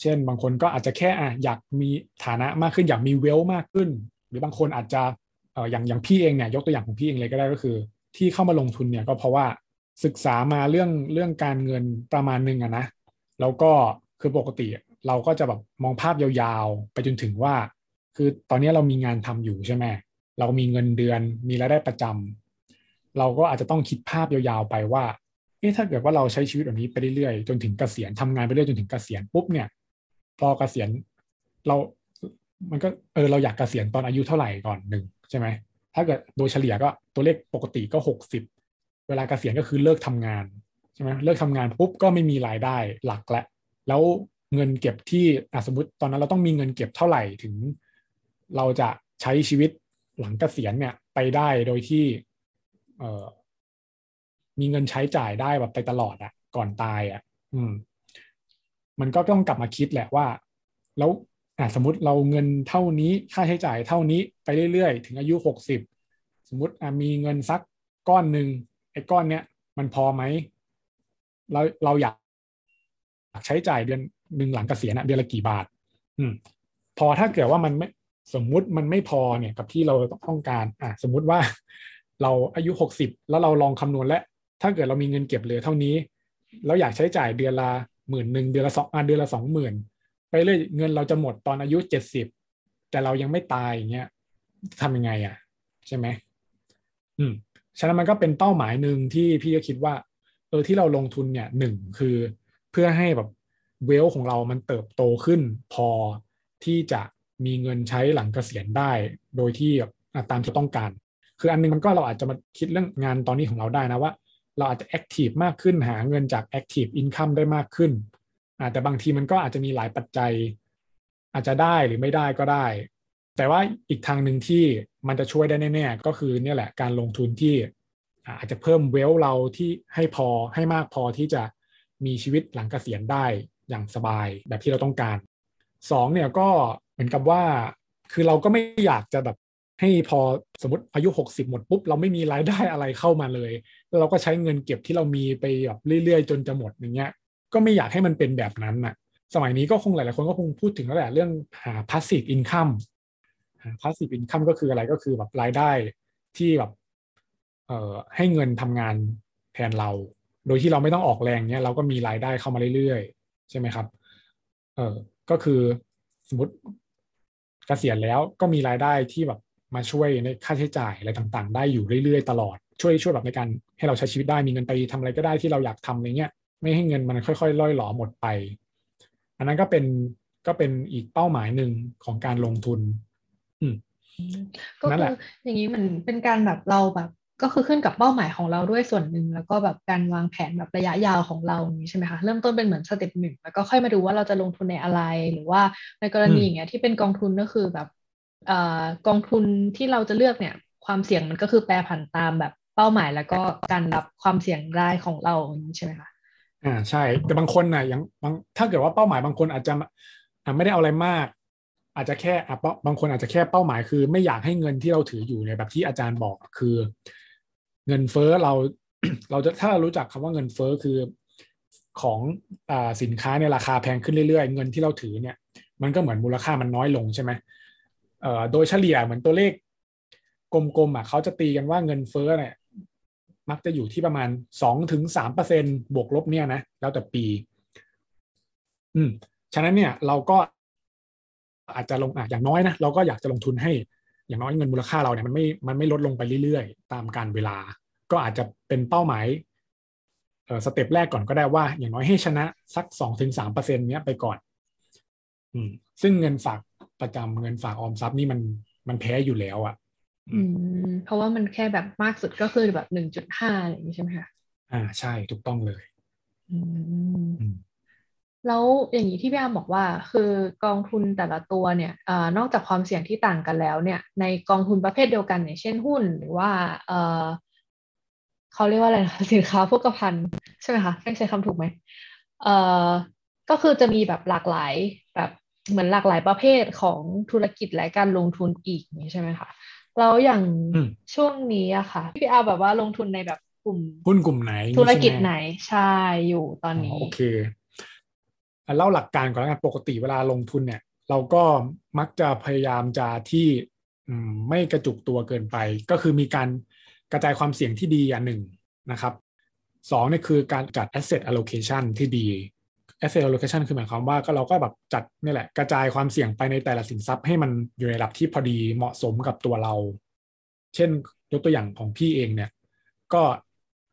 เช่น บางคนก็อาจจะแค่อะอยากมีฐานะมากขึ้น อยากมีเวลมากขึ้น หรือบางคนอาจจะเอออย่างอย่างพี่เองเนี่ยยกตัวอย่างของพี่เองเลยก็ได้ก็คือ ที่เข้ามาลงทุนเนี่ยก็เพราะว่าศึกษามาเรื่องเรื่องการเงินประมาณหนึ่งอะนะ แล้วก็คือปกติเราก็จะแบบมองภาพยาวๆ ไปจนถึงว่า คือตอนนี้เรามีงานทำอยู่ใช่ไหมเรามีเงินเดือนมีรายได้ประจำ เราก็อาจจะต้องคิดภาพยาวๆไปว่าเอ๊ะถ้าเกิดว่าเราใช้ชีวิตแบบนี้ไปเรื่อยๆจนถึงเกษียณทำงานไปเรื่อยจนถึงเกษียณปุ๊บเนี่ยพอเกษียณเรา มันก็เออเราอยากเกษียณตอนอายุเท่าไหร่ก่อนหนึ่งใช่ไหมถ้าเกิดโดยเฉลี่ยก็ตัวเลขปกติก็หกสิบเวลาเกษียณก็คือเลิกทำงานใช่ไหมเลิกทำงานปุ๊บก็ไม่มีรายได้หลักและ แล้วเงินเก็บที่อสมมติตอนนั้นเราต้องมีเงินเก็บเท่าไหร่ถึง เราจะใช้ชีวิตหลังเกษียณเนี่ยไปได้โดยที่ เออมีเงินใช้จ่ายได้แบบไปตลอดอะก่อนตายอะอืม มันก็ต้องกลับมาคิดแหละว่า แล้วอะสมมติเราเงินเท่านี้ค่าใช้จ่ายเท่านี้ไปเรื่อยๆ ถึงอายุหกสิบสมมติอะมีเงินสักก้อนหนึ่งไอ้ก้อนเนี้ยมันพอไหมเราเราอยากใช้จ่ายเดือนหนึ่งหลังเกษียณอะเดือนละกี่บาท อืม พอถ้าเกิดว่ามันไม่สมมุติมันไม่พอเนี่ย กับที่เราต้องการ อะสมมุติว่า เราอายุหกสิบแล้วเราลองคำนวณแล้วถ้าเกิดเรามีเงินเก็บเหลือเท่านี้เราอยากใช้จ่ายเดือนละหมื่นหนึ่งเดือนละสองอะเดือนละสองหมื่นไปเรื่อยเงินเราจะหมดตอนอายุเจ็ดสิบแต่เรายังไม่ตายอย่างเงี้ยทำยังไงอะ ใช่ไหมอืมฉะนั้นมันก็เป็นเป้าหมายหนึ่งที่พี่ก็คิดว่า เออที่เราลงทุนเนี่ยหนึ่งคือเพื่อให้แบบเวลของเรามันเติบโตขึ้น พอที่จะมีเงินใช้หลังเกษียณได้ โดยที่แบบตามที่ต้องการ คืออันนึงมันก็เราอาจจะมาคิดเรื่องงานตอนนี้ของเราได้นะว่า เราอาจจะแอคทีฟมากขึ้นหาเงินจากแอคทีฟอินคัมได้มากขึ้นอ่าแต่บางทีมันก็อาจจะมีหลายปัจจัย อาจจะได้หรือไม่ได้ก็ได้ แต่ว่าอีกทางหนึ่งที่มันจะช่วยได้แน่ๆก็คือเนี่ยแหละการลงทุนที่อาจจะเพิ่มเวลเราที่ให้พอให้มากพอที่จะมีชีวิตหลังเกษียณได้อย่างสบายแบบที่เราต้องการสองเนี่ยก็เหมือนกับว่าคือเราก็ไม่อยากจะแบบ ให้พอสมมติอายุ 60 หมดปุ๊บ เราไม่มีรายได้อะไรเข้ามาเลย แล้วเราก็ใช้เงินเก็บที่เรามีไปแบบเรื่อยๆ จนจะหมดอย่างเงี้ยก็ไม่อยากให้มันเป็นแบบนั้นน่ะ สมัยนี้ก็คงหลายๆคนก็คงพูดถึงแล้วแหละเรื่องหา passive income หา passive income ก็คืออะไรก็คือแบบรายได้ที่แบบเอ่อให้เงินทำงานแทนเรา โดยที่เราไม่ต้องออกแรงเนี้ยเราก็มีรายได้เข้ามาเรื่อยๆ ใช่ไหมครับ เออก็คือสมมติเกษียณแล้วก็มีรายได้ที่แบบ มาช่วยในค่าใช้จ่ายอะไรต่างๆ ได้อยู่เรื่อยๆ ตลอดช่วยช่วยแบบในการให้เราใช้ชีวิตได้มีเงินไปทำอะไรก็ได้ที่เราอยากทำอะไรเงี้ยไม่ให้เงินมันค่อยๆล่อยหลอหมดไป อันนั้นก็เป็นก็เป็นอีกเป้าหมายหนึ่งของการลงทุน อืมก็คืออย่างนี้มันเป็นการแบบเราแบบ ก็คือขึ้นกับเป้าหมายของเราด้วยส่วนหนึ่งแล้วก็แบบการวางแผนแบบระยะยาวของเราอย่างนี้ใช่ไหมคะเริ่มต้นเป็นเหมือนสเต็ปหนึ่งแล้วก็ค่อยมาดูว่าเราจะลงทุนในอะไร หรือว่าในกรณีอย่างเงี้ยที่เป็นกองทุนก็คือแบบเอกองทุนที่เราจะเลือกเนี่ย ความเสี่ยงมันก็คือแปรผันตามแบบเป้าหมายแล้วก็การรับความเสี่ยงได้ของเราใช่ไหมคะอ่าใช่ แต่บางคนนะ่ะยังบางถ้าเกิดว่าเป้าหมายบางคนอาจจะไม่ได้เอาอะไรมาก อาจจะแค่อะบางคนอาจจะแค่เป้าหมายคือ ไม่อยากให้เงินที่เราถืออยู่เนี่ยแบบที่อาจารย์บอกคือ เงินเฟ้อเราเราจะถ้าเรารู้จักคำว่าเงินเฟ้อคือของอสินค้าเนี่ยราคาแพงขึ้นเรื่อยๆ เงินที่เราถือเนี่ย มันก็เหมือนมูลค่ามันน้อยลงใช่ไหม โดยเฉลี่ยเหมือนตัวเลขกลมๆอะเขาจะตีกันว่าเงินเฟ้อเนี่ยมักจะอยู่ที่ประมาณสองถึงสามเปอร์เซ็นบวกลบเนี่ยนะ แล้วแต่ปี อืม ฉะนั้นเนี่ยเราก็อาจจะลงอะอย่างน้อยนะ เราก็อยากจะลงทุนให้ อย่างน้อยเงินมูลค่าเราเนี่ยมันไม่มันไม่ลดลงไปเรื่อยๆ ตามการเวลา ก็อาจจะเป็นเป้าหมายเอ่อสเต็ปแรกก่อนก็ได้ว่า อย่างน้อยให้ชนะสักสองถึงสามเปอร์เซ็นเนี้ยไปก่อน อืม ซึ่งเงินฝาก ประจำเงินฝากออมทรัพย์นี่มันมันแพ้อยู่แล้วอะ่ะ อืม เพราะว่ามันแค่แบบมากสุดก็คือแบบหนึ่งจุดห้าอะไรอย่างนี้ใช่ไหมคะอ่าใช่ถูกต้องเลย อืมแล้วอย่างนี้ที่พี่อาร์มบอกว่า คือกองทุนแต่ละตัวเนี่ยเอ่อนอกจากความเสี่ยงที่ต่างกันแล้วเนี่ย ในกองทุนประเภทเดียวกันอย่างเช่นหุ้นหรือว่าเอ่อเขาเรียกว่าอะไรนะสินค้าโภคภัณฑ์ใช่ไหมคะไม่ใช้คำถูกไหมเอ่อก็คือจะมีแบบหลากหลายแบบ เหมือนหลากหลายประเภทของธุรกิจและการลงทุนอีกนี่ใช่ไหมคะแล้วอย่างอืมช่วงนี้อะค่ะพี่อาร์แบบว่าลงทุนในแบบกลุ่มหุ้นกลุ่มไหน ธุรกิจใช่ไหนมใช่อยู่ตอนอ๋อนี้โอเคอะเล่าหลักการก่อนแล้วกันปกติเวลาลงทุนเนี่ย เราก็มักจะพยายามจะที่อืมไม่กระจุกตัวเกินไป ก็คือมีการกระจายความเสี่ยงที่ดีอย่างหนึ่งนะครับสองเนี่ยคือการจัด asset allocation ที่ดี asset allocation คือหมายความว่าก็เราก็แบบจัดนี่แหละกระจายความเสี่ยงไปในแต่ละสินทรัพย์ให้มันอยู่ในระดับที่พอดีเหมาะสมกับตัวเรา เช่นยกตัวอย่างของพี่เองเนี่ย ก็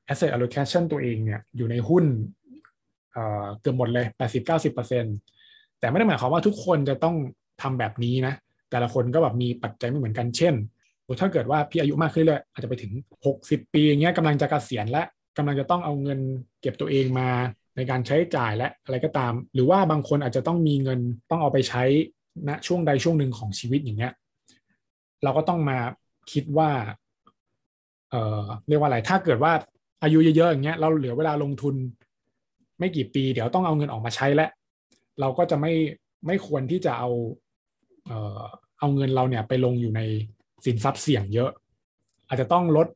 asset allocation ตัวเองเนี่ยอยู่ในหุ้นเอ่อเกือบหมดเลย 80-90%แต่ไม่ได้หมายความว่าทุกคนจะต้องทำแบบนี้นะ แต่ละคนก็แบบมีปัจจัยไม่เหมือนกัน เช่น ถ้าเกิดว่าพี่อายุมากขึ้นเลยอาจจะไปถึง 60 ปีอย่างเงี้ยกำลังจะเกษียณและกำลังจะต้องเอาเงินเก็บตัวเองมา ในการใช้จ่ายและอะไรก็ตาม หรือว่าบางคนอาจจะต้องมีเงินต้องเอาไปใช้ณช่วงใดช่วงหนึ่งของชีวิตอย่างเงี้ยเราก็ต้องมาคิดว่า เอ่อเรียกว่าอะไรถ้าเกิดว่าอายุเยอะๆอย่างเงี้ยเราเหลือเวลาลงทุน ไม่กี่ปี เดี๋ยวต้องเอาเงินออกมาใช้แล้วเราก็จะไม่ไม่ควรที่จะเอา เอ่อเอาเงินเราเนี่ยไปลงอยู่ในสินทรัพย์เสี่ยงเยอะ อาจจะต้องลด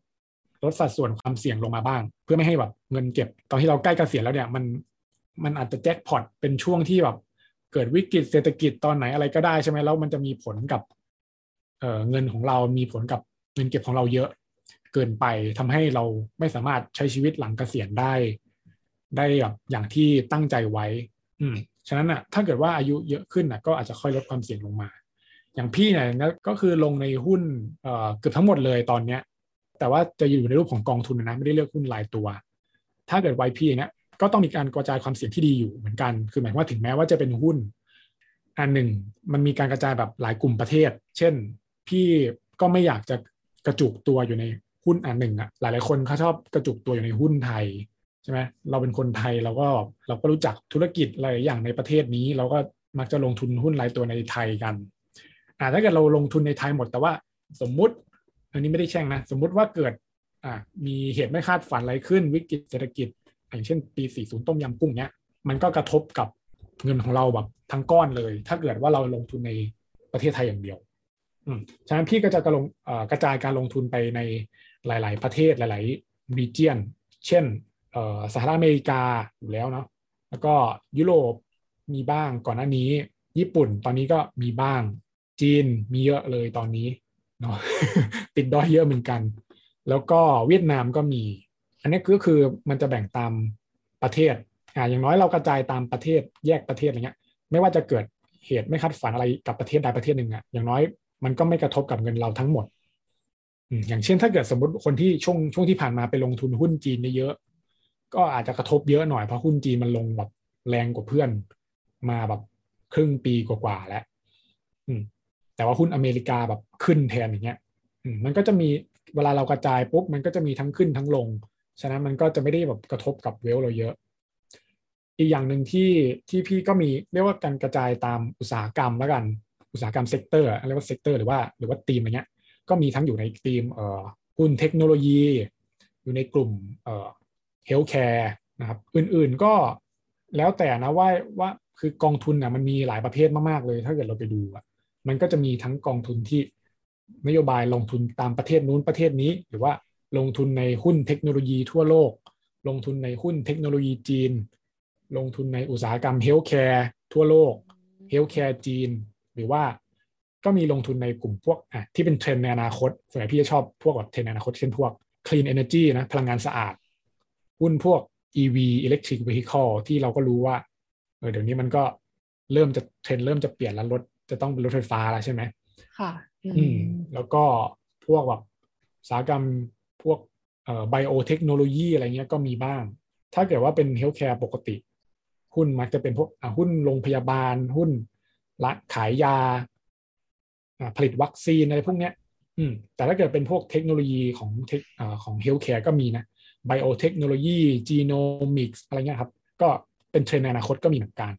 ลดสัดส่วนความเสี่ยงลงมาบ้าง เพื่อไม่ให้แบบเงินเก็บ ตอนที่เราใกล้เกษียณแล้วเนี่ยมันมันอาจจะแจ็คพอตเป็นช่วงที่แบบเกิดวิกฤตเศรษฐกิจตอนไหนอะไรก็ได้ใช่ไหมแล้วมันจะมีผลกับเเงินของเรามีผลกับเงินเก็บของเราเยอะเกินไปทำให้เราไม่สามารถใช้ชีวิตหลังเกษียณได้ ได้แบบอย่างที่ตั้งใจไว้ อืมฉะนั้นอะถ้าเกิดว่าอายุเยอะขึ้นอะก็อาจจะค่อยลดความเสี่ยงลงมา อย่างพี่เนี่ยก็คือลงในหุ้นเอ่อเกือบทั้งหมดเลยตอนเนี้ย แต่ว่าจะอยู่ในรูปของกองทุนนะไม่ได้เลือกหุ้นรายตัว ถ้าเกิด YP เนี่ยก็ต้องมีการกระจายความเสี่ยงที่ดีอยู่เหมือนกัน คือหมายว่าถึงแม้ว่าจะเป็นหุ้น อันหนึ่งมันมีการกระจายแบบหลายกลุ่มประเทศ เช่น พี่ก็ไม่อยากจะกระจุกตัวอยู่ในหุ้นอันหนึ่งอะหลายๆคนเขาชอบกระจุกตัวอยู่ในหุ้นไทยใช่ไหมเราเป็นคนไทยเราก็เราก็รู้จักธุรกิจอะไรอย่างในประเทศนี้ เราก็มักจะลงทุนหุ้นรายตัวในไทยกันอ่าถ้าเกิดเราลงทุนในไทยหมดแต่ว่าสมมุติ อันนี้ไม่ได้แช่งนะ สมมุติว่าเกิดอ่ามีเหตุไม่คาดฝันอะไรขึ้นวิกฤตเศรษฐกิจ อย่างเช่นปี 40 ต้มยำกุ้งเนี้ยมันก็กระทบกับเงินของเราแบบทั้งก้อนเลย ถ้าเกิดว่าเราลงทุนในประเทศไทยอย่างเดียวอืมฉะนั้นพี่ก็จะกระลงอ่อกระจายการลงทุนไปในหลาย ๆ ประเทศหลายๆ region เช่นเอ่อสหรัฐอเมริกาอยู่แล้วเนาะแล้วก็ยุโรปมีบ้างก่อนหน้านี้ ญี่ปุ่นตอนนี้ก็มีบ้างจีนมีเยอะเลยตอนนี้ เนาะติดดอยเยอะเหมือนกัน แล้วก็เวียดนามก็มี อันนี้ก็คือมันจะแบ่งตามประเทศอ่าอย่างน้อยเรากระจายตามประเทศแยกประเทศอะไรเงี้ย ไม่ว่าจะเกิดเหตุไม่คาดฝันอะไรกับประเทศใดประเทศหนึ่งอะอย่างน้อยมันก็ไม่กระทบกับเงินเราทั้งหมดอย่างเช่นถ้าเกิดสมมติคนที่ช่วงช่วงที่ผ่านมาไปลงทุนหุ้นจีนเยอะๆก็อาจจะกระทบเยอะหน่อยเพราะหุ้นจีนมันลงแบบแรงกว่าเพื่อน มาแบบครึ่งปีกว่าๆแล้ว แต่ว่าหุ้นอเมริกาแบบขึ้นแทนอย่างเงี้ยมันก็จะมีเวลาเรากระจายปุ๊บมันก็จะมีทั้งขึ้นทั้งลง ฉะนั้นมันก็จะไม่ได้แบบกระทบกับ wealth เราเยอะ อีกอย่างหนึ่งที่ที่พี่ก็มีเรียกว่าการกระจายตามอุตสาหกรรมแล้วกันอุตสาหกรรม sector เรียกว่า sector หรือว่าหรือว่าทีมอะไรเงี้ยก็มีทั้งอยู่ในทีมเอ่อหุ้นเทคโนโลยี อยู่ในกลุ่มเอ่อ healthcare นะครับอื่นๆก็แล้วแต่นะว่าว่าคือกองทุนน่ะมันมีหลายประเภทมากๆเลย ถ้าเกิดเราไปดูอะ มันก็จะมีทั้งกองทุนที่นโยบายลงทุนตามประเทศนู้นประเทศนี้ หรือว่าลงทุนในหุ้นเทคโนโลยีทั่วโลก ลงทุนในหุ้นเทคโนโลยีจีน ลงทุนในอุตสาหกรรม healthcare ทั่วโลก healthcare จีน หรือว่าก็มีลงทุนในกลุ่มพวกอะที่เป็นเทรนด์ในอนาคตส่วนใหญ่พี่จะชอบพวกแบบเทรนด์ในอนาคตเช่นพวก clean energy นะพลังงานสะอาด หุ้นพวก EV electric vehicle ที่เราก็รู้ว่าเออเดี๋ยวนี้มันก็เริ่มจะเทรนด์เริ่มจะเปลี่ยนแล้วรถ จะต้องเป็นรถไฟฟ้าแล้วใช่ไหมค่ะ อืม แล้วก็พวกแบบอุตสาหกรรมพวกเอ่อ biotechnology อะไรเงี้ยก็มีบ้าง ถ้าเกิดว่าเป็น healthcare ปกติ หุ้นมักจะเป็นพวกอะหุ้นโรงพยาบาลหุ้นร้านขายยาอะผลิตวัคซีนอะไรพวกเนี้ย อืม แต่ถ้าเกิดเป็นพวกเทคโนโลยีของ tech อ่าของ healthcare ก็มีนะ biotechnology genomics อะไรเงี้ยครับ ก็เป็นเทรนด์ในอนาคตก็มีเหมือนกัน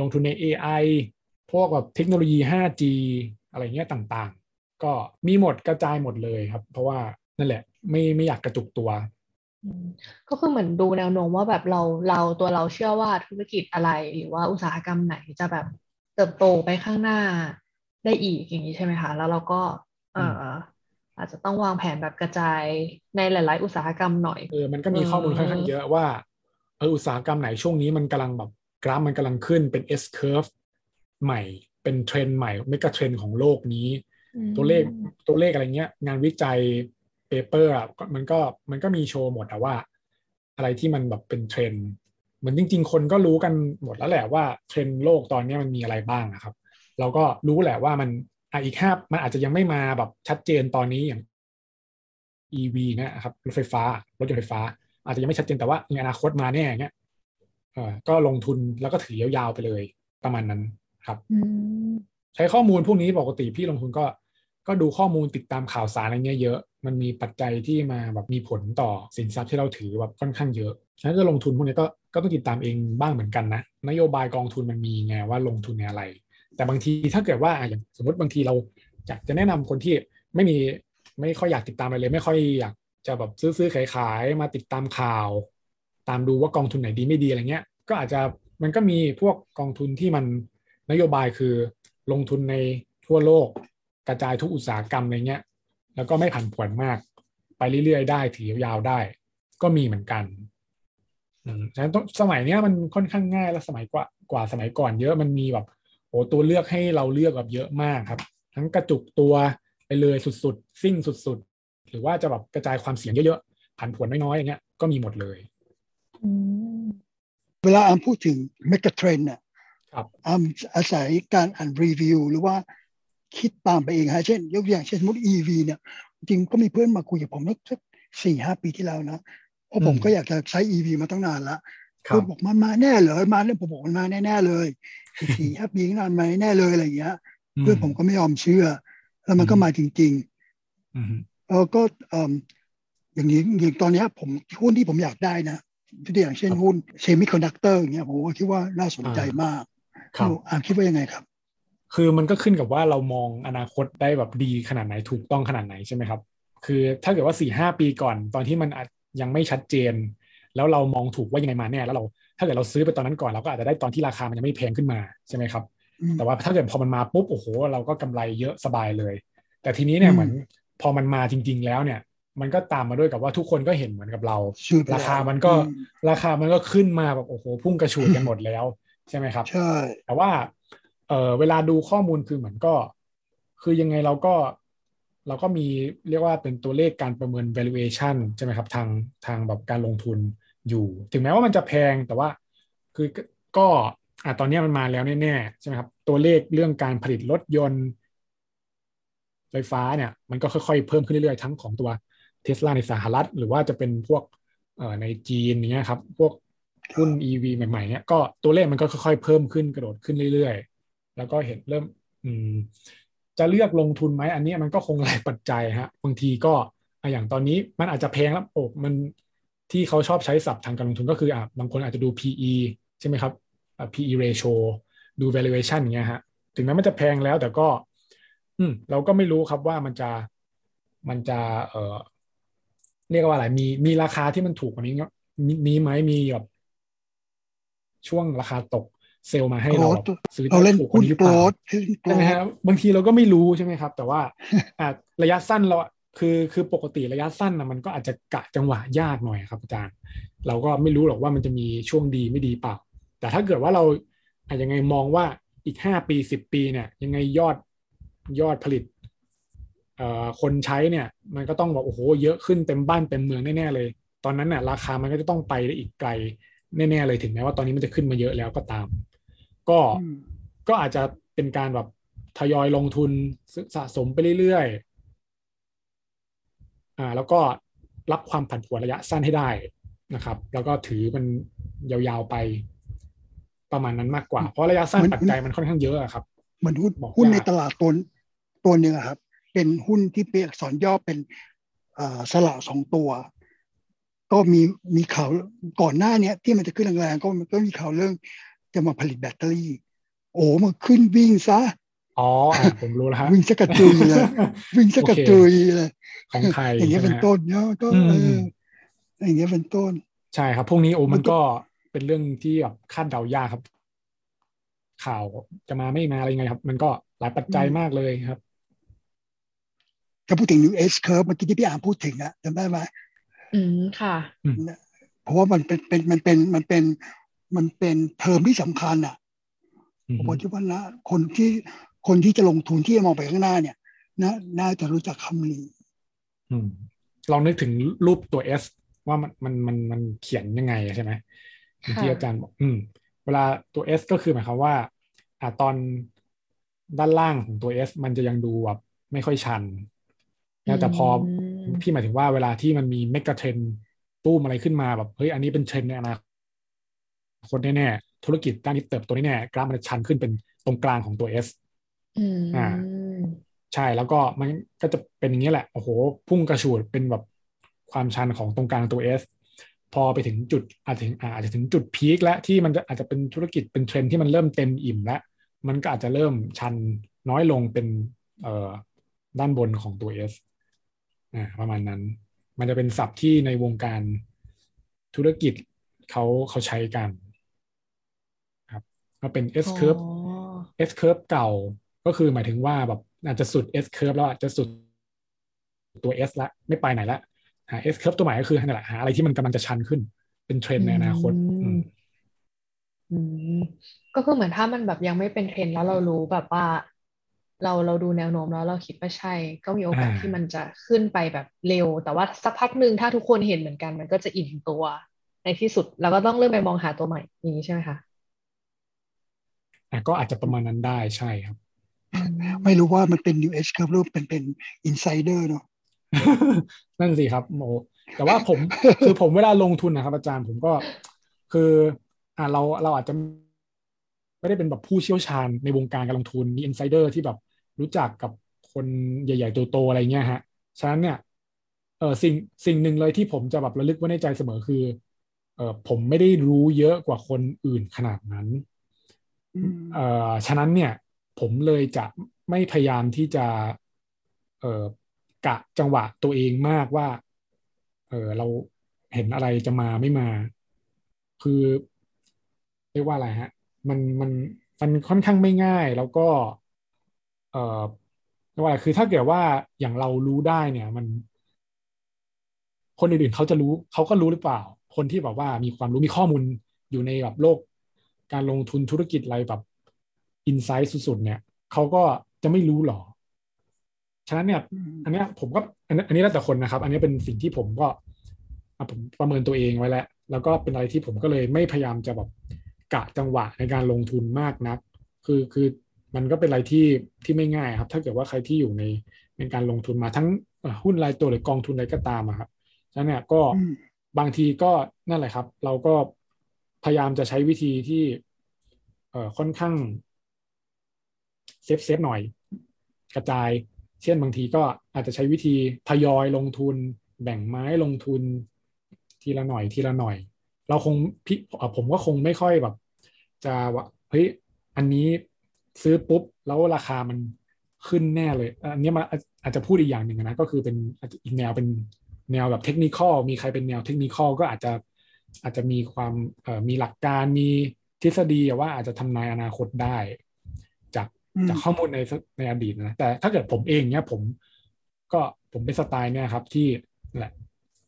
ลงทุนใน AI พวกแบบเทคโนโลยี 5G อะไรเงี้ยต่างๆ ก็มีหมดกระจายหมดเลยครับ เพราะว่านั่นแหละไม่ไม่อยากกระจุกตัวอืมก็คือเหมือนดูแนวโน้มว่าแบบเราเราตัวเราเชื่อว่าธุรกิจอะไรหรือว่าอุตสาหกรรมไหนจะแบบเติบโตไปข้างหน้าได้อีกอย่างนี้ใช่ไหมคะ แล้วเราก็เออออาจจะต้องวางแผนแบบกระจายในหลาย ๆ อุตสาหกรรมหน่อยเออมันก็มีข้อมูลค่อนข้างเยอะว่าเอออุตสาหกรรมไหนช่วงนี้มันกำลังแบบกราฟมันกำลังขึ้นเป็น S curve ใหม่เป็นเทรนด์ใหม่ megatrend ของโลกนี้อืมตัวเลขตัวเลขอะไรเงี้ย งานวิจัย paper อะก็มันก็มันก็มีโชว์หมดแต่ว่า อะไรที่มันแบบเป็นเทรนด์เหมือนจริง ๆ คนก็รู้กันหมดแล้วแหละว่าเทรนด์โลกตอนนี้มันมีอะไรบ้างนะครับ เราก็รู้แหละว่ามันอะอีกห้ามันอาจจะยังไม่มาแบบชัดเจนตอนนี้อย่าง EV เนะครับรถไฟฟ้ารถยนต์ไฟฟ้า อาจจะยังไม่ชัดเจนแต่ว่าในอนาคตมาแน่เงี้ยเออก็ลงทุนแล้วก็ถือยาวๆไปเลยประมาณนั้น ครับอืมใช้ข้อมูลพวกนี้ปกติพี่ลงทุนก็ก็ดูข้อมูลติดตามข่าวสารอะไรเงี้ยเยอะ มันมีปัจจัยที่มาแบบมีผลต่อสินทรัพย์ที่เราถือแบบค่อนข้างเยอะ ฉะนั้นจะลงทุนพวกนี้ก็ก็ต้องติดตามเองบ้างเหมือนกันนะ นโยบายกองทุนมันมีไงว่าลงทุนในอะไร แต่บางทีถ้าเกิดว่าอะอย่างสมมติบางทีเราอยากจะแนะนำคนที่ไม่มีไม่ค่อยอยากติดตามอะไรเลย ไม่ค่อยอยากจะแบบซื้อซื้อขายขายมาติดตามข่าว ตามดูว่ากองทุนไหนดีไม่ดีอะไรเงี้ย ก็อาจจะมันก็มีพวกกองทุนที่มัน นโยบายคือลงทุนในทั่วโลกกระจายทุกอุตสาหกรรมอะไรเงี้ย แล้วก็ไม่ผันผวนมาก ไปเรื่อยๆได้ถือยาวๆได้ ก็มีเหมือนกันอืมฉะนั้นต้องสมัยเนี้ยมันค่อนข้างง่ายและสมัยกว่ากว่าสมัยก่อนเยอะมันมีแบบโอ้ตัวเลือกให้เราเลือกแบบเยอะมากครับ ทั้งกระจุกตัวไปเลยสุดๆซิ่งสุดๆ หรือว่าจะแบบกระจายความเสี่ยงเยอะๆผันผวนน้อยๆอย่างเงี้ยก็มีหมดเลยอืมเวลาอามพูดถึงเมกะเทรนน่ะครับ อามอาศัยการอ่านรีวิว หรือว่าคิดตามไปเองฮะเช่น ยกตัวอย่างเช่นสมมติ EV เนี่ยจริงก็มีเพื่อนมาคุยกับผมสักสี่ห้าปีที่แล้วนะเพราะผมอืมก็อยากจะใช้ EV มาตั้งนานละครัเพื่อบนบอกมันมาแน่เหรอมาเนี่ยผมบอกมันมาแน่ๆเลยสี่ห้าปีข้างหน้ามาแน่เลยอะไรอย่างเงี้ยเพื่อนผมก็ไม่ยอมเชื่อ แล้วมันก็อืมมาจริงอืมๆแล้วก็เอิ่มอย่างนี้อย่างตอนเนี้ยผมหุ้นที่ผมอยากได้นะยกตัวอย่างเช่นหุ้น semiconductor อย่างเงี้ยผมก็คิดว่าน่าสนใจมาก ครับอามคิดว่ายังไงครับ คือมันก็ขึ้นกับว่าเรามองอนาคตได้แบบดีขนาดไหนถูกต้องขนาดไหนใช่ไหมครับ คือถ้าเกิดว่าสี่ห้าปีก่อน ตอนที่มันอาจยังไม่ชัดเจน แล้วเรามองถูกว่ายังไงมาแน่แล้วเรา ถ้าเกิดเราซื้อไปตอนนั้นก่อนเราก็อาจจะได้ตอนที่ราคามันยังไม่แพงขึ้นมาใช่ไหมครับอืมแต่ว่าถ้าเกิดพอมันมาปุ๊บโอ้โหเราก็กำไรเยอะสบายเลย แต่ทีนี้เนี่ยอืมเหมือนพอมันมาจริง ๆ แล้วเนี่ยมันก็ตามมาด้วยกับว่าทุกคนก็เห็นเหมือนกับเราซื้อไปราคาแล้วมันก็อืมราคามันก็ขึ้นมาแบบโอ้โหพุ่งกระฉูดกันหมดแล้ว ใช่ไหมครับ ใช่ แต่ว่า เออเวลาดูข้อมูลคือเหมือนก็ คือยังไงเราก็เราก็มีเรียกว่าเป็นตัวเลขการประเมิน valuation ใช่ไหมครับทางทางแบบการลงทุนอยู่ ถึงแม้ว่ามันจะแพงแต่ว่าคือก็อะตอนนี้มันมาแล้วแน่ๆใช่ไหมครับ ตัวเลขเรื่องการผลิตรถยนต์ ไฟฟ้าเนี่ย มันก็ค่อยๆ เพิ่มขึ้นเรื่อยๆ ทั้งของตัวเทสลาในสหรัฐ หรือว่าจะเป็นพวกเอ่อในจีนอย่างเงี้ยครับ พวก หุ้น EV ใหม่ๆเนี่ยก็ตัวเลขมันก็ค่อยๆเพิ่มขึ้นกระโดดขึ้นเรื่อยๆ แล้วก็เห็นเริ่มอืมจะเลือกลงทุนไหมอันนี้มันก็คงหลายปัจจัยฮะบางทีก็ออย่างตอนนี้มันอาจจะแพงแล้วโอ้มันที่เขาชอบใช้ศัพท์ทางการลงทุนก็คืออะบางคนอาจจะดู PE ใช่ไหมครับ PE ratio ดู valuation อย่างเงี้ยฮะถึงแม้มันจะแพงแล้วแต่ก็ อืม เราก็ไม่รู้ครับว่ามันจะมันจะ เอ่อเรียกว่าอะไรมีมีราคาที่มันถูกกว่านี้เงี้ยมีมีไหมมีแบบ ช่วงราคาตกเซลล์มาให้เราแบบซื้อเราเล่นถูกกหุ้ว่านนี้หรือโกเปรล่าดเล่นโกรใช่ไหมดฮะบางทีเราก็ไม่รู้ใช่ไหมครับ แต่ว่าอะระยะสั้นเราคือคือปกติระยะสั้นนะมันก็อาจจะกะจังหวะยากหน่อยครับอาจารย์ เราก็ไม่รู้หรอกว่ามันจะมีช่วงดีไม่ดีเปล่า แต่ถ้าเกิดว่าเราอะยังไงมองว่าอีกห้าปีสิบปีเนี่ยยังไงยอดยอดผลิตเอ่อคนใช้เนี่ยมันก็ต้องบอกโอ้โหเยอะขึ้นเต็มบ้านเต็มเมืองแน่ๆเลย ตอนนั้นเนี่ยราคามันก็จะต้องไปได้อีกไกล แน่ๆเลยถึงแม้ว่าตอนนี้มันจะขึ้นมาเยอะแล้วก็ตาม ก็อืมก็อาจจะเป็นการแบบทยอยลงทุนสะสมไปเรื่อยๆอ่า แล้วก็รับความผันผวนระยะสั้นให้ได้นะครับ แล้วก็ถือมันยาวๆไปประมาณนั้นมากกว่า เพราะระยะสั้นมันปัจจัยมันค่อนข้างเยอะอะครับ เหมือนหุ้นบอกหุ้นยากในตลาดตัวตัวหนึ่งอะครับ เป็นหุ้นที่เป็นอักษรย่อเป็นเอ่อสละสองตัว ก็มีมีข่าวก่อนหน้าเนี้ยที่มันจะขึ้นแรงๆก็มันก็มีข่าวเรื่องจะมาผลิตแบตเตอรี่ โอ้มาขึ้นวิ่งซะอ๋ออะผมรู้แล้วฮะวิ่งสกกระจุยเลยวิ่งสกกระจุยเลยของไทยอย่างเงี้ยเป็นใช่ไหมฮะต้นเนาะก็อืมเอออย่างเงี้ยเป็นต้น ใช่ครับพวกนี้โอ้มัมันนก็ก็เป็นเรื่องที่แบบคาดเดายากครับ ข่าวจะมาไม่มาอะไรยังไงครับ มันก็หลายปัจจัยมากเลยครับถ้าพูดถึง New S curve เมื่อกี้ที่พี่อามพูดถึงอะจำได้ไหม อืมค่ะ เพราะว่ามันเป็นเป็นมันเป็นมันเป็นมันเป็นเทอมที่สำคัญอะอืมผมคิดว่านะคนที่คนที่จะลงทุนที่จะมองไปข้างหน้าเนี่ยนะน่าจะรู้จักคำนี้อืมลองนึกถึงรูปตัว S ว่ามันมันมันมันเขียนยังไงอะใช่ไหมอย่างที่ค่ะอาจารย์บอกอืม เวลาตัว S ก็คือหมายความว่า อ่าตอนด้านล่างของตัว S มันจะยังดูแบบไม่ค่อยชันนะแต่พออม พี่หมายถึงว่าเวลาที่มันมีเมกะเทรนตู้มอะไรขึ้นมาแบบเฮ้ยอันนี้เป็นเทรนด์ในอนาคตแน่ๆธุรกิจด้านนี้เติบโตแน่ๆกราฟมันจะชันขึ้นเป็นตรงกลางของตัว S อืมอ่าใช่แล้วก็มันก็จะเป็นอย่างนี้แหละโอ้โหพุ่งกระฉูดเป็นแบบความชันของตรงกลางตัว S พอไปถึงจุดอาจจะถึงอาจจะถึงจุดพีคแล้วที่มันจะอาจจะเป็นธุรกิจเป็นเทรนด์ที่มันเริ่มเต็มอิ่มแล้ว มันก็อาจจะเริ่มชันน้อยลงเป็นเอ่อด้านบนของตัว S อ่าประมาณนั้น มันจะเป็นศัพท์ที่ในวงการธุรกิจเขาเขาใช้กันครับก็เป็น S curve อ๋อ S curve เก่าก็คือหมายถึงว่าแบบอาจจะสุด S curve แล้วอาจจะสุดตัว S ละไม่ไปไหนละหา S curve ตัวใหม่ก็คือนั่นแหละหาอะไรที่มันกำลังจะชันขึ้น เป็นเทรนด์ในอนาคตอืมอืมอืมก็คือเหมือนถ้ามันแบบยังไม่เป็นเทรนด์แล้วเรารู้แบบว่า เราเราดูแนวโน้มแล้วเราคิดว่าใช่ ก็มีโอกาสอ่าที่มันจะขึ้นไปแบบเร็ว แต่ว่าสักพักหนึ่งถ้าทุกคนเห็นเหมือนกันมันก็จะอิ่มตัว ในที่สุดแล้วก็ต้องเริ่มไปมองหาตัวใหม่อย่างนี้ใช่ไหมคะอะก็อาจจะประมาณนั้นได้ใช่ครับอืมไม่รู้ว่ามันเป็น New S curve หรือเป็นเป็น insider เนาะนั่นสิครับโมแต่ว่าผมคือผมเวลาลงทุนนะครับ อาจารย์ผมก็คืออ่าเราเราอาจจะไม่ได้เป็นแบบผู้เชี่ยวชาญในวงการการลงทุนมีอินไซเดอร์ที่แบบ รู้จักกับคนใหญ่ ๆ โตๆอะไรเงี้ยฮะ ฉะนั้นเนี่ยเออสิ่งสิ่งหนึ่งเลยที่ผมจะแบบระลึกไว้ในใจเสมอคือ เออผมไม่ได้รู้เยอะกว่าคนอื่นขนาดนั้นอืมเอ่อฉะนั้นเนี่ย ผมเลยจะไม่พยายามที่จะ เอ่อกะจังหวะตัวเองมากว่า เออเราเห็นอะไรจะมาไม่มา คือเรียกว่าอะไรฮะ มันมันมันค่อนข้างไม่ง่ายแล้วก็ เอ่อเรียกว่าอะไรคือถ้าเกิดว่าอย่างเรารู้ได้เนี่ย มัน คนอื่นๆเขาจะรู้เขาก็รู้หรือเปล่า คนที่แบบว่ามีความรู้มีข้อมูลอยู่ในแบบโลก การลงทุนธุรกิจอะไรแบบอินไซต์สุดๆเนี่ยเขาก็จะไม่รู้หรอ ฉะนั้นเนี่ย อันเนี้ยผมก็อันนี้อันนี้แล้วแต่คนนะครับ อันนี้เป็นสิ่งที่ผมก็อะผมประเมินตัวเองไว้แล้ว แล้วก็เป็นอะไรที่ผมก็เลยไม่พยายามจะแบบกะจังหวะในการลงทุนมากนัก คือคือ มันก็เป็นอะไรที่ที่ไม่ง่ายครับ ถ้าเกิดว่าใครที่อยู่ในในการลงทุนมาทั้งเอ่อหุ้นรายตัวหรือกองทุนอะไรก็ตามอะครับฉะนั้นเนี่ยก็อืมบางทีก็นั่นแหละครับ เราก็พยายามจะใช้วิธีที่เอ่อค่อนข้าง safe safe หน่อย กระจาย เช่นบางทีก็อาจจะใช้วิธีทยอยลงทุน แบ่งไม้ลงทุน ทีละหน่อยทีละหน่อย เราคงพี่เอ่อผมก็คงไม่ค่อยแบบ จะว่าเฮ้ยอันนี้ ซื้อปุ๊บแล้วราคามันขึ้นแน่เลย อันนี้มาอาจอาจจะพูดอีกอย่างหนึ่งนะก็คือเป็นอาจจะอีกแนวเป็นแนวแบบเทคนิคอลมีใครเป็นแนวเทคนิคอลก็อาจจะอาจจะมีความเอ่อมีหลักการมีทฤษฎีว่าอาจจะทำนายอนาคตได้ จากอืมจากข้อมูลในในอดีตนะแต่ถ้าเกิดผมเองเนี่ยผมก็ผมเป็นสไตล์เนี่ยครับ ที่นั่นแหละ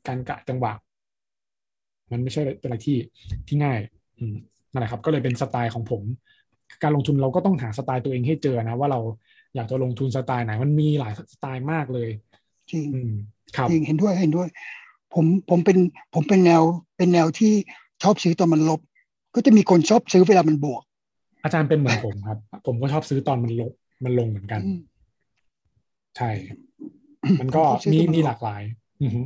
การกะจังหวะ มันไม่ใช่เป็นอะไรที่ที่ง่ายอืมนั่นแหละครับ ก็เลยเป็นสไตล์ของผม การลงทุนเราก็ต้องหาสไตล์ตัวเองให้เจอนะ ว่าเราอยากจะลงทุนสไตล์ไหน มันมีหลายสไตล์มากเลยจริงอืมครับจริงเห็นด้วยเห็นด้วย ผมผมเป็นผมเป็นแนวเป็นแนวที่ชอบซื้อตอนมันลบ ก็จะมีคนชอบซื้อเวลามันบวก อาจารย์เป็นเหมือนผมครับ ผมก็ชอบซื้อตอนมันลงมันลงเหมือนกันอืมใช่ มันก็ผมก็ซื้อมีตอนมันมีลงหลากหลาย อือฮึ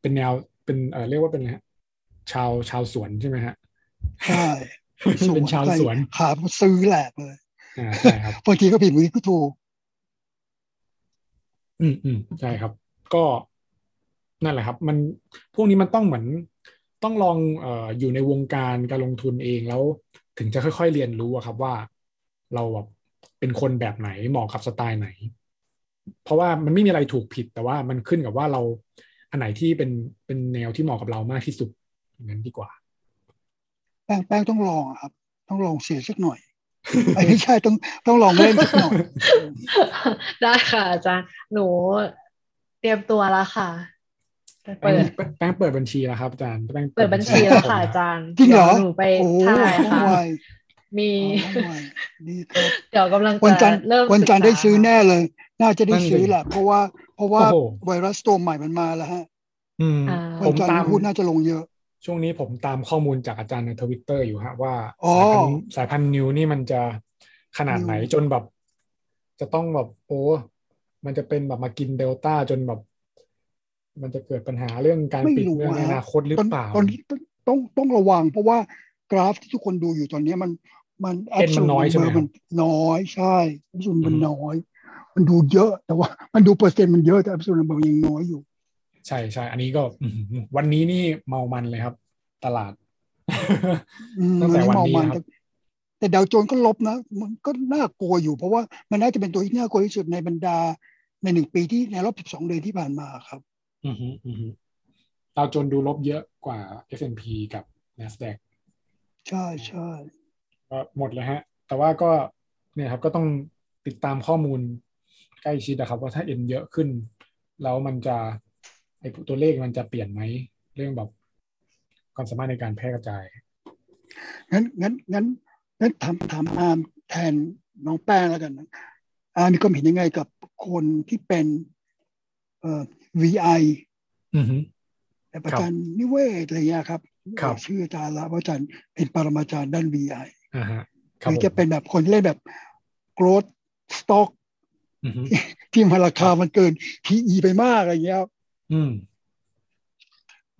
เป็นแนวเป็นเออเรียกว่าเป็นอะไรฮะชาวชาวสวนใช่ไหมฮะใช่ เป็นชาวสวนขาซื้อแหลกเลยอ่าใช่ครับบางทีก็ผิดมือก็ถูก อืมอืมใช่ครับ ก็นั่นแหละครับ มันพวกนี้มันต้องเหมือนต้องลองเอ่ออยู่ในวงการการลงทุนเองแล้ว ถึงจะค่อย ๆ เรียนรู้อะครับว่า เราแบบเป็นคนแบบไหนเหมาะกับสไตล์ไหน เพราะว่ามันไม่มีอะไรถูกผิดแต่ว่ามันขึ้นกับว่าเราอันไหนที่เป็นเป็นแนวที่เหมาะกับเรามากที่สุดอย่างนั้นดีกว่า แป้งแป้งต้องลองอะครับ ต้องลองเสียสักหน่อยไอ้ไม่ใช่ต้องต้องลองเล่นสักหน่อยได้ค่ะอาจารย์หนูเตรียมตัวแล้วค่ะไปแป้เปิงดแป้งเปิดบัญชีแล้วครับอาจารย์แป้งเปิดบัญชีแล้วค่ะอาจารย์จริงเหรอดี๋ยวหนูไปโอ้ใช่ต้องค่ะไวมีต้องไวดีครับเดี๋ยวกำลังวันจัจะนทร์เริ่มวันจันทร์ศึได้กษาซื้อแน่เลย น่าจะได้ซื้อแหละเพราะว่า เพราะว่าโอ้โหไวรัสตัวใหม่มันมาแล้วฮะอืมอ่าผวันมจันทตาร์มหุ้นน่าจะลงเยอะ ช่วงนี้ผมตามข้อมูลจากอาจารย์ในทวิตเตอร์อยู่ฮะว่าอ๋อสายพันธุ์สายพันธุ์นิวนี่มันจะขนาดไหนนิวจนแบบ จะต้องแบบโอ้มันจะเป็นแบบมากินเดลต้าจนแบบ มันจะเกิดปัญหาเรื่องการไม่ปิดรู้เมืองในฮะอนาคตหรือตอนเปล่าตอนนี้ต้องต้องต้องระวัง เพราะว่ากราฟที่ทุกคนดูอยู่ตอนนี้มันมันเอ็นมันน้อยใช่ไหม absolute ครับมันน้อยใช่อันมันอืมน้อย มันดูเยอะแต่ว่า มันดูเปอร์เซ็นต์มันเยอะแต่อั s o l u t e มันยังน้อยอยู่ ใช่ใช่อันนี้ก็อื้อหือวันนี้นี่เมามันเลยครับ ตลาดอืมตั้งแต่อัวันเมานี้มันครับแต่แต่ดาวโจนส์ก็ลบนะ มันก็น่ากลัวอยู่ เพราะว่ามันน่าจะเป็นตัวที่น่ากลัวที่สุดในบรรดาในหนึ่งปีที่ในรอบ12เดือนที่ผ่านมาครับ อือฮึอือฮึดาวโจนส์ดูลบเยอะกว่า S&P กับ NASDAQ ใช่ใช่ก็หมดเลยฮะ แต่ว่าก็เนี่ยครับก็ต้องติดตามข้อมูลใกล้ชิดนะครับ ว่าถ้าเอ็นเยอะขึ้น แล้วมันจะ ไอตัวเลขมันจะเปลี่ยนไหมเรื่องแบบความสามารถในการแพร่กระจาย งั้นงั้นงั้นงั้นถามถามอาร์มแทนน้องแป้งแล้วกันนะอาร์มมีความเห็นยังไงกับคนที่เป็นเอ่อ VI อือฮึแต่ประจันนิเวศอะไรเงี้ยครับครับชื่ออาจารย์ละว่าอาจารย์เป็นปรมาจารย์ด้าน VI อ่าฮะคหรับรือผมจะเป็นแบบคนที่เล่นแบบ growth stock อือฮึที่มันราคามันเกิน PE ไปมากอะไรเงี้ยครับ อืม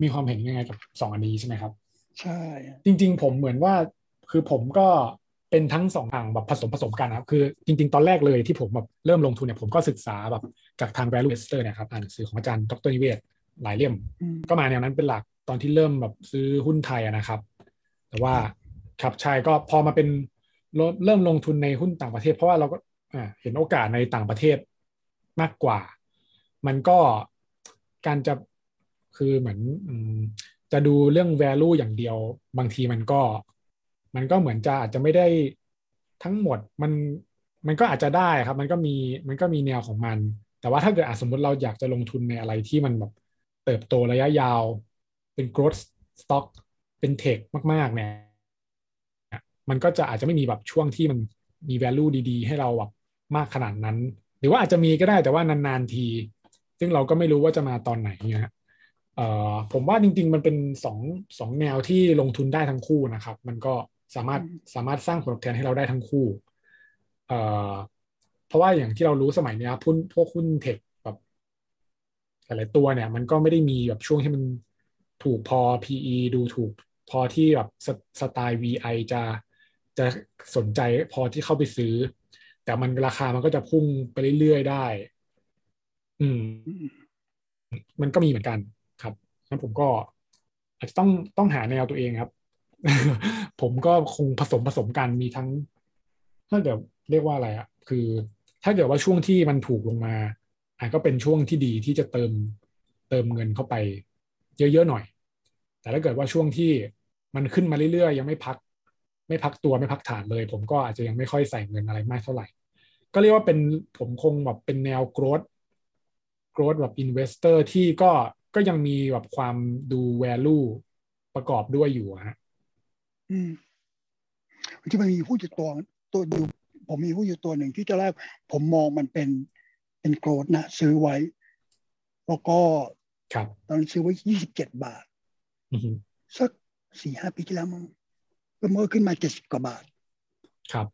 มีความเห็นยังไงกับสองอันนี้ใช่ไหมครับ ใช่ จริง ๆ ผมเหมือนว่า คือผมก็เป็นทั้งสองทางแบบผสมผสมกันนะครับคือจริง ๆ ตอนแรกเลยที่ผมแบบเริ่มลงทุนเนี่ยผมก็ศึกษาแบบจากทาง value investor เนี่ยครับอ่านหนังสือของอาจารย์ดรนิเวศน์หลายเล่มอืมก็มาแนวนั้นเป็นหลักตอนที่เริ่มแบบซื้อหุ้นไทยอะนะครับ แต่ว่าครับใช่ก็พอมาเป็นเริ่มเริ่มลงทุนในหุ้นต่างประเทศ เพราะว่าเราก็อ่าเห็นโอกาสในต่างประเทศมากกว่า มันก็ การจะคือเหมือนจะดูเรื่อง value อย่างเดียว บางทีมันก็ มันก็เหมือนจะอาจจะไม่ได้ทั้งหมดมันมันก็อาจจะได้ครับ มันก็มีมันก็มีแนวของมัน แต่ว่าถ้าเกิดสมมติเราอยากจะลงทุนในอะไรที่มันแบบเติบโตระยะยาว เป็น growth stock เป็นเทคมาก ๆ เนี่ยมันก็จะอาจจะไม่มีแบบช่วงที่มันมี value ดี ๆ ให้เราแบบมากขนาดนั้น หรือว่าอาจจะมีก็ได้แต่ว่านาน ๆ ที ซึ่งเราก็ไม่รู้ว่าจะมาตอนไหนเนี่ยฮะเอ่อผมว่าจริง ๆ มันเป็นสองสองแนวที่ลงทุนได้ทั้งคู่นะครับ มันก็สามารถสามารถสร้างผลตอบแทนให้เราได้ทั้งคู่เอ่อเพราะว่าอย่างที่เรารู้สมัยเนี้ยหุ้นพวกหุ้นเทคแบบหลายๆตัวเนี่ย มันก็ไม่ได้มีแบบช่วงที่มันถูกพอ PE ดูถูกพอที่แบบสสไตล์ VI จะจะสนใจพอที่เข้าไปซื้อ แต่มันราคามันก็จะพุ่งไปเรื่อยๆได้ อืม มันก็มีเหมือนกันครับงั้นผมก็อาจจะต้องต้องหาแนวตัวเองครับ ผมก็คงผสมผสมกันมีทั้ง ถ้าเกิดเรียกว่าอะไรอะคือ ถ้าเกิดว่าช่วงที่มันถูกลงมาอาจก็เป็นช่วงที่ดีที่จะเติมเติมเงินเข้าไป เยอะๆหน่อย แต่ถ้าเกิดว่าช่วงที่มันขึ้นมาเรื่อยๆ ยังไม่พัก ไม่พักตัวไม่พักฐานเลย ผมก็อาจจะยังไม่ค่อยใส่เงินอะไรมากเท่าไหร่ ก็เรียกว่าเป็นผมคงแบบเป็นแนว growth growth แบบ investor ที่ก็ก็ยังมีแบบความดู value ประกอบด้วยอยู่อะฮะอืมที่มันมีหุ้นอยู่ตัวตัวอยู่ผมมีหุ้นอยู่ตัวหนึ่งที่จะแรกผมมองมันเป็นเป็นโกรดนะ ซื้อไว้ แล้วก็ครับตอนนั้นซื้อไว้ยี่สิบเจ็ดบาทอือฮึสักสี่ห้าปีที่แล้วมั้งแล้วมันก็ขึ้นมาเจ็ดสิบกว่าบาท ครับ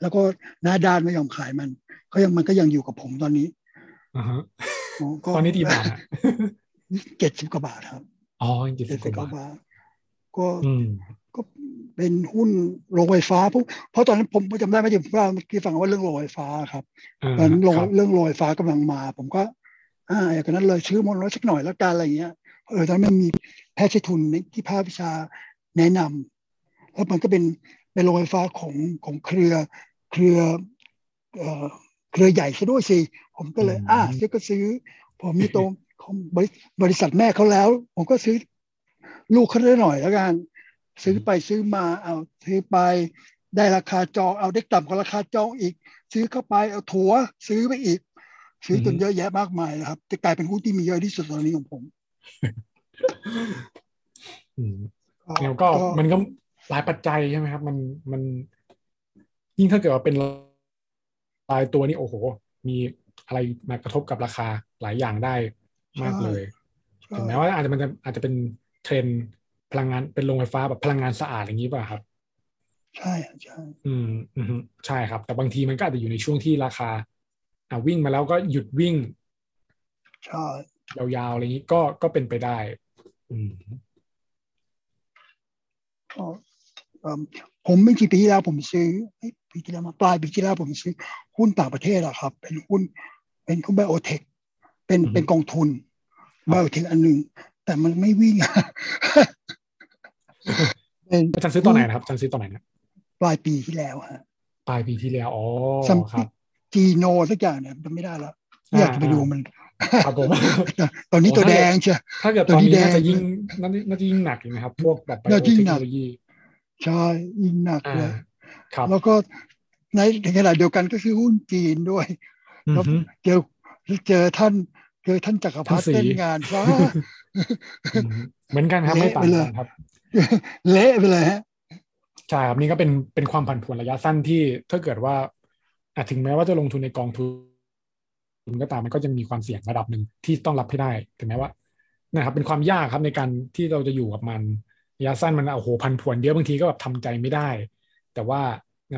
แล้วก็หน้าด้านไม่ยอมขายมัน ก็ยังมันก็ยังอยู่กับผมตอนนี้อ่าฮะอ๋อก็ ตอนนี้กี่บาทอะเจ็ดสิบกว่าบาทครับอ๋อเจ็ดเจ็สิดบสิบกกว่าว่าบาทบาทก็อืมก็เป็นหุ้นโรงไฟฟ้าเพราะเพราะตอนนั้นผมจำได้ไหมที่ผมเล่าเมื่อกี้ฟังว่าเรื่องโรงไฟฟ้าครับอ่าตอนนั้นโรงครับเรื่องโรงไฟฟ้ากำลังมา ผมก็อ่าอย่างนั้นเลยซื้อมอนรถสักหน่อยแล้วกันอะไรเงี้ยเออตอนนั้นมันมีแพทย์ใช้ทุนในที่ภาควิชาแนะนำแล้วมันก็เป็นเป็นโรงไฟฟ้าของของเครือเครือเอ่อ เครือใหญ่ซะด้วยสิ ผมก็เลย อ่าซื้อก็ซื้อ ผมมีตรงของบริบริษัทแม่เขาแล้ว ผมก็ซื้อลูกเขาได้หน่อยแล้วกัน ซื้อไปซื้อมาเอาซื้อไปได้ราคาจองเอาได้ต่ำกว่าราคาจองอีก ซื้อเข้าไปเอาถัวซื้อไปอีก ซื้อจนเยอะแยะมากมายนะครับจะกลายเป็นหุ้นที่มีเยอะที่สุดตอนนี้ของผมอืมแล้วก็มันก็หลายปัจจัยใช่ไหมครับ มันมันยิ่งถ้าเกิดว่าเป็น รายตัวนี่โอ้โห มีอะไรมากระทบกับราคาหลายอย่างได้มากเลยถึงแม้ว่าอาจจะมันจะอาจจะเป็นเทรนด์พลังงานเป็นโรงไฟฟ้าแบบพลังงานสะอาดอย่างนี้ป่ะครับ ใช่ใช่อืมอืมใช่ครับ แต่บางทีมันก็อาจจะอยู่ในช่วงที่ราคา อ่าวิ่งมาแล้วก็หยุดวิ่งใช่ยาวๆอะไรอย่างนี้ก็ก็เป็นไปได้ อืมก็ ผมไม่กี่ปีที่แล้วผมซื้อปีที่แล้วมาปลายปีที่แล้วผมซื้อหุ้นต่างประเทศอะครับ เป็นหุ้นเป็นหุ้นไบโอเทคเป็นเป็นกองทุนไบโอเทคอันหนึ่งแต่มันไม่วิ่งอาจารย์ซื้อตอนไหนนะครับอาจารย์ซื้อตอนไหนนะปลายปีที่แล้วฮะปลายปีที่แล้วอ๋อครับจีโนสักอย่างเนี่ยจำไม่ได้แล้วอยากจะไปดูมันครับผมตอนนี้ตัวแดงใช่ถ้าเกิดตอนนี้น่าจะยิ่งน่าจะยิ่งหนักอยู่นะครับ พวกแบบไบโอเทคโนโลยี ใช่ยิ่งหนักเลยครับแล้วก็ในขณะเดียวกันก็คือหุ้นจีนด้วยแล้วเจอเจอท่านเจอท่านจักรพรรดิเต้นงานฟ้าเหมือนกันครับไม่ต่างกันครับ เละไปเลยฮะใช่ครับนี่ก็เป็นเป็นความผันผวนระยะสั้นที่ถ้าเกิดว่าถึงแม้ว่าจะลงทุนในกองทุนก็ตามมันก็จะมีความเสี่ยงระดับหนึ่งที่ต้องรับให้ได้ ถึงแม้ว่านะครับเป็นความยากครับในการที่เราจะอยู่กับมัน ระยะสั้นมันโอ้โหพันผวนเยอะบางทีก็แบบทำใจไม่ได้ แต่ว่า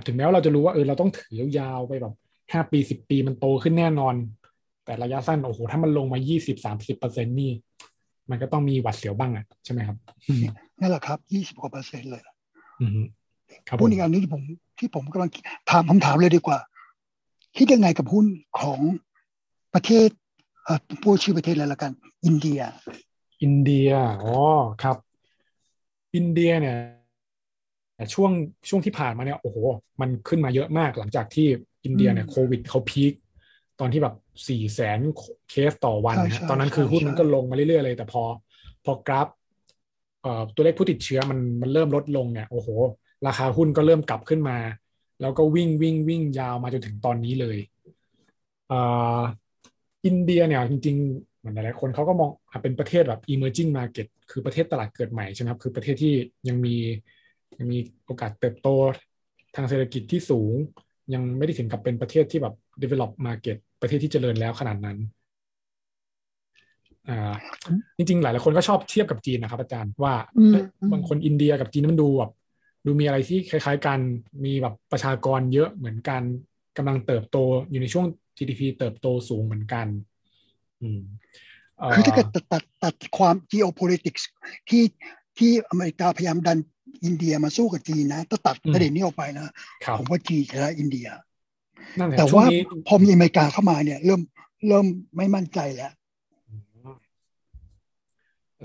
ถึงแม้ว่าเราจะรู้ว่าเออเราต้องถือยาวๆไปแบบห้าปีสิบปีมันโตขึ้นแน่นอน แต่ระยะสั้นโอ้โหถ้ามันลงมายี่สิบสามสิบเปอร์เซ็นนี่ มันก็ต้องมีหวัดเสียวบ้างอะใช่ไหมครับนั่นแหละครับยี่สิบกว่าเปอร์เซ็นต์เลยอืมครับพูดอีกอันนี้ที่ผมที่ผมกำลังถามคำถามเลยดีกว่า คิดยังไงกับหุ้นของประเทศเอ่อพูดชื่อประเทศอะไรละกัน อินเดีย อินเดียอ๋อครับ อินเดียเนี่ยช่วงช่วงที่ผ่านมาเนี่ยโอ้โห มันขึ้นมาเยอะมากหลังจากที่อินเดียเนี่ยโควิดเขาพีคตอนที่แบบสี่แสนเคสต่อวันนะตอนนั้นคือหุ้นมันก็ลงมาเรื่อยๆเลย แต่พอพอกราฟเอ่อตัวเลขผู้ติดเชื้อมันมันเริ่มลดลงเนี่ยโอ้โห ราคาหุ้นก็เริ่มกลับขึ้นมา แล้วก็วิ่งวิ่งวิ่งยาวมาจนถึงตอนนี้เลยอ่าอินเดียเนี่ยจริงๆ เหมือนหลายคนเขาก็มองเป็นประเทศแบบ emerging market คือประเทศตลาดเกิดใหม่ใช่ไหมครับคือประเทศที่ยังมียังมีโอกาสเติบโตทางเศรษฐกิจที่สูง ยังไม่ได้ถึงกับเป็นประเทศที่แบบ develop market ประเทศที่เจริญแล้วขนาดนั้นอ่าจริงๆ หลายหลายคนก็ชอบเทียบกับจีนนะครับ อาจารย์ว่าบางคนอินเดียกับจีนมันดูแบบดูมีอะไรที่คล้าย ๆ กันมีแบบประชากรเยอะเหมือนกันกำลังเติบโตอยู่ในช่วง GDP เติบโตสูงเหมือนกันอืม คือถ้าเกิดตัดตัดตัดความ geopolitics ที่ที่อเมริกาพยายามดันอินเดียมาสู้กับจีนนะถ้าตัดประเด็นนี้ออกไปนะผมว่าจีนชนะอินเดีย แต่ว่าพอมีอเมริกาเข้ามาเนี่ย เริ่มเริ่มไม่มั่นใจแล้ว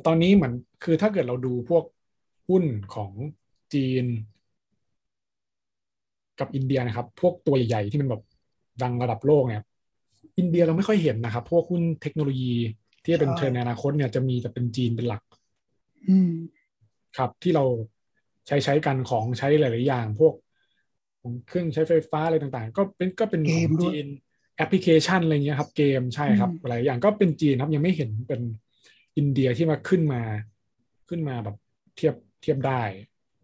ตอนนี้เหมือนคือถ้าเกิดเราดูพวกหุ้นของจีน กับอินเดียนะครับ พวกตัวใหญ่ๆที่มันแบบดังระดับโลกเนี่ย อินเดียเราไม่ค่อยเห็นนะครับ พวกหุ้นเทคโนโลยีที่เป็นเทรนในอนาคตเนี่ยจะมีแต่เป็นจีนเป็นหลักอืมครับที่เราใช้ใช้กันของใช้หลาย ๆ อย่าง พวกของเครื่องใช้ไฟฟ้าอะไรต่าง ๆ ก็เป็นก็เป็นของจีนแอปพลิเคชันอะไรเงี้ยครับ เกมใช่ครับหลายอย่างก็เป็นจีนครับยังไม่เห็นเป็นอินเดียที่มาขึ้นมาขึ้นมาแบบเทียบเทียบได้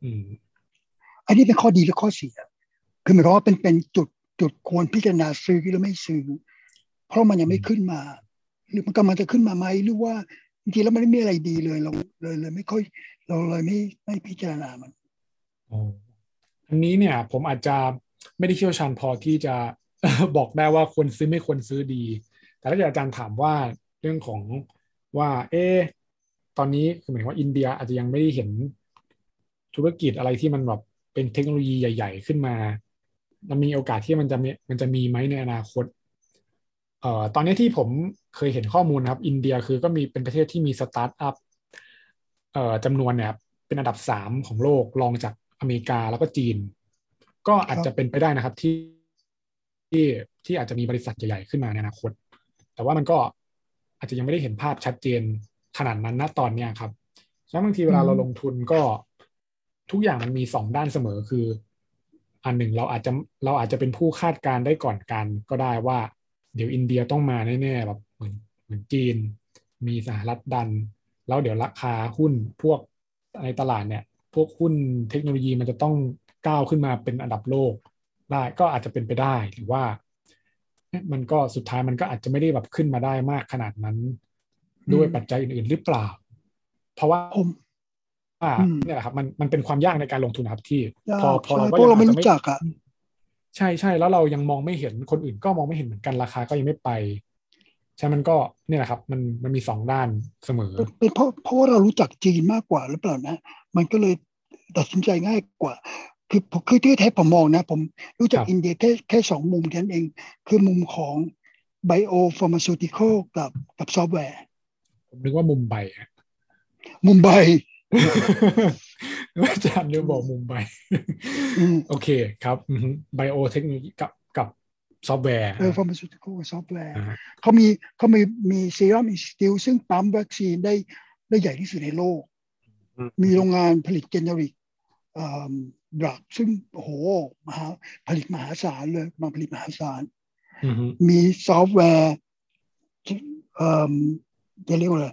อืม อันนี้เป็นข้อดีหรือข้อเสีย คือหมายความว่าเป็นเป็นจุดจุดควรพิจารณาซื้อหรือไม่ซื้อ เพราะมันยังไม่ขึ้นมา หรือมันกำลังจะขึ้นมาไหมหรือว่าจริงๆแล้วมันไม่มีอะไรดีเลยเราเลยเลยไม่ค่อย เราเลยไม่ไม่พิจารณามันอันนี้เนี่ย ผมอาจจะไม่ได้เชี่ยวชาญพอที่จะบอกได้ว่าควรซื้อไม่ควรซื้อดี แต่ถ้าอาจารย์ถามว่าเรื่องของว่า เอ๊ตอนนี้คือหมายว่าอินเดียอาจจะยังไม่ได้เห็นธุรกิจอะไรที่มันแบบเป็นเทคโนโลยีใหญ่ ๆ ขึ้นมา มันมีโอกาสที่มันจะมีมันจะมีไหมในอนาคต เอ่อตอนนี้ที่ผมเคยเห็นข้อมูลนะครับ อินเดียคือก็มีเป็นประเทศที่มีสตาร์ทอัพเอ่อจำนวนเนี่ยเป็นอันดับสามของโลกรองจากอเมริกาแล้วก็จีน ก็อาจจะเป็นไปได้นะครับที่ที่ที่อาจจะมีบริษัทใหญ่ๆขึ้นมาในอนาคต แต่ว่ามันก็อาจจะยังไม่ได้เห็นภาพชัดเจนขนาดนั้นณตอนเนี้ยครับแล้วบางทีเวลาเราลงทุนก็ทุกอย่างมันมีสองด้านเสมอคือ อันหนึ่งเราอาจจะเราอาจจะเป็นผู้คาดการได้ก่อนกันก็ได้ว่า เดี๋ยวอินเดียต้องมาแน่ๆแบบเหมือนเหมือนจีน มีสหรัฐดัน แล้วเดี๋ยวราคาหุ้นพวกในตลาดเนี่ย พวกหุ้นเทคโนโลยีมันจะต้องก้าวขึ้นมาเป็นอันดับโลกได้ก็อาจจะเป็นไปได้หรือว่ามันก็สุดท้ายมันก็อาจจะไม่ได้แบบขึ้นมาได้มากขนาดนั้น ด้วยปัจจัยอื่น ๆ หรือเปล่า เพราะว่าผมว่าอืมเนี่ยแหละครับ มันมันเป็นความยากในการลงทุนนะครับที่ยากพอพอใช่เราเพราะเราไม่ยังรู้อาจจะจักอะ ใช่ใช่แล้วเรายังมองไม่เห็นคนอื่นก็มองไม่เห็นเหมือนกันราคาก็ยังไม่ไป ใช่มันก็เนี่ยแหละครับ มันมันมีสองด้านเสมอเป็นเป็นเพราะเพราะว่าเรารู้จักจีนมากกว่าหรือเปล่านะ มันก็เลยตัดสินใจง่ายกว่า คือคือที่แท้ผมมองนะ ผมรู้จักครับอินเดียแค่แค่สองมุมแค่นั้นเอง คือมุมของ biopharmaceutical กับกับซอฟต์แวร์ ผมนึกว่ามุมไบอะมุมไบ อาจารย์เรียกบอกมุมไบอืมโอเคครับ biotechnology กับกับซอฟต์แวร์เอpharmaceutical กับซอฟต์แวร์อ่าเขามีเขามีมี Serum Institute ซึ่งปั๊มวัคซีนได้ได้ใหญ่ที่สุดในโลก มีโรงงานผลิต generic drug ซึ่งโอ้โหมหาผลิตมหาศาลเลยมาผลิตมหาศาลอือฮึมีซอฟต์แวร์เอ่อจะเรียกว่าอะไร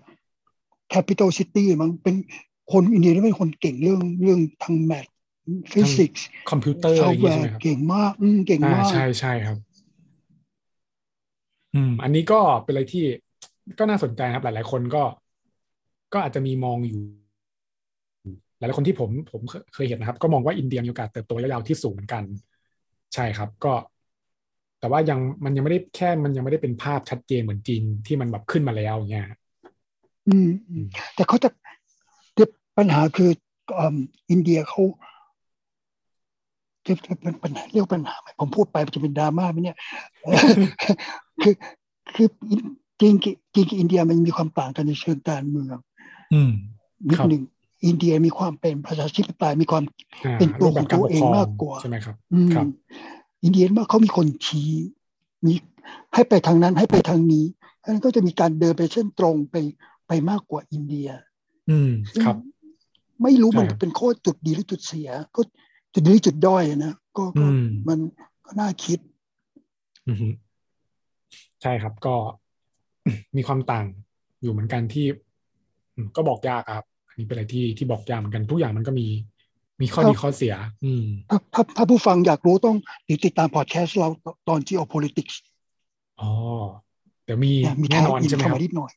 capital city มันเป็น คนอินเดียที่เป็นคนเก่งเรื่องเรื่องทาง mathฟิสิกส์คอมพิวเตอร์ซอะอไรฟอต์ย่างแวงี้ใช่ไหมครับร์เก่งมากอืมเก่งอ่ามากใช่ใช่ครับ อืม อันนี้ก็เป็นอะไรที่ก็น่าสนใจนะครับ หลาย ๆ คนก็ ก็อาจจะมีมองอยู่ หลายๆคนที่ผมผมเคเคยเห็นนะครับ ก็มองว่าอินเดียมีโอกาสเติบโตระยะยาวที่สูงเหมือนกัน ใช่ครับ ก็ แต่ว่ายังมันยังไม่ได้แค่มันยังไม่ได้เป็นภาพชัดเจนเหมือนจีนที่มันแบบขึ้นมาแล้วอย่างเงี้ยอืมอืมแต่เขาจะแต่ ปัญหาคืออืมอินเดียเขาจะจะเป็นปัญหาเรียกว่าปัญหาไหมผมพูดไปมันจะเป็นดราม่าไหมเนี่ยคือคือจริงจริงกับอินเดียมันมีความต่างกันในเชิงการเมืองอืมนิดครับหนึ่งอินเดียมีความเป็นประชาธิปไตยมีความอ่าเป็นตัวรูปแบบการของตัวปกครองเองมากกว่าใช่ไหมครับอืมครับอินเดียว่าเขามีคนชี้มีให้ไปทางนั้นให้ไปทางนี้เพราะฉะนั้นก็จะมีการเดินไปเส้นตรงไปไปมากกว่าอินเดีย อืมซึ่งครับ ไม่รู้มันใช่ครับเป็นข้อจุดดีหรือจุดเสีย ก็จุดดีหรือจุดด้อยนะก็ก็อืมมันก็น่าคิดอือฮึใช่ครับก็มีความต่างอยู่เหมือนกันที่อืมก็บอกยากครับ อันนี้เป็นอะไรที่ที่บอกยากเหมือนกันทุกอย่างมันก็มี มีข้อครับดีข้อเสีย อืมถ้าถ้าถ้าผู้ฟังอยากรู้ต้องติดตามพอดแคสต์เราตอน geopolitics อ๋อ เดี๋ยวมีนะมีแน่ทายนอนอินใช่ไหมเข้าครับมานิดหน่อย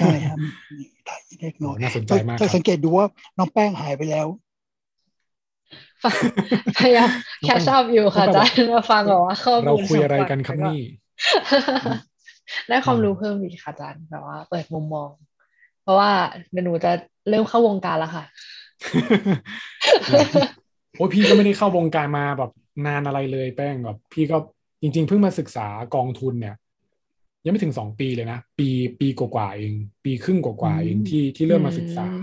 ใช่ครับมีทายอินเล็กน้อยโอ้น่าสนใจถ้ามากถ้าครัสับงเกตดูว่าน้องแป้งหายไปแล้วฟังพยายามแคชอัพอยู่ค่ะอาจารย์มาฟังบอกว่าข้อเรามูลคุยอะไรสำกันครับแล้วนี่ได้ความรู้เพิ่มอีกค่ะอาจารย์แบบว่า เปิดมุมมอง เพราะว่าเดี๋ยวหนูจะเริ่มเข้าวงการแล้วค่ะโอ้ยพี่ก็ไม่ได้เข้าวงการมาแบบนานอะไรเลยแป้งแบบ พี่ก็จริง ๆ เพิ่งมาศึกษากองทุนเนี่ย ยังไม่ถึงสองปีเลยนะ ปีปีกว่าๆเอง ปีครึ่งกว่าๆเองอืมที่ที่เริ่มมาศึกษาอื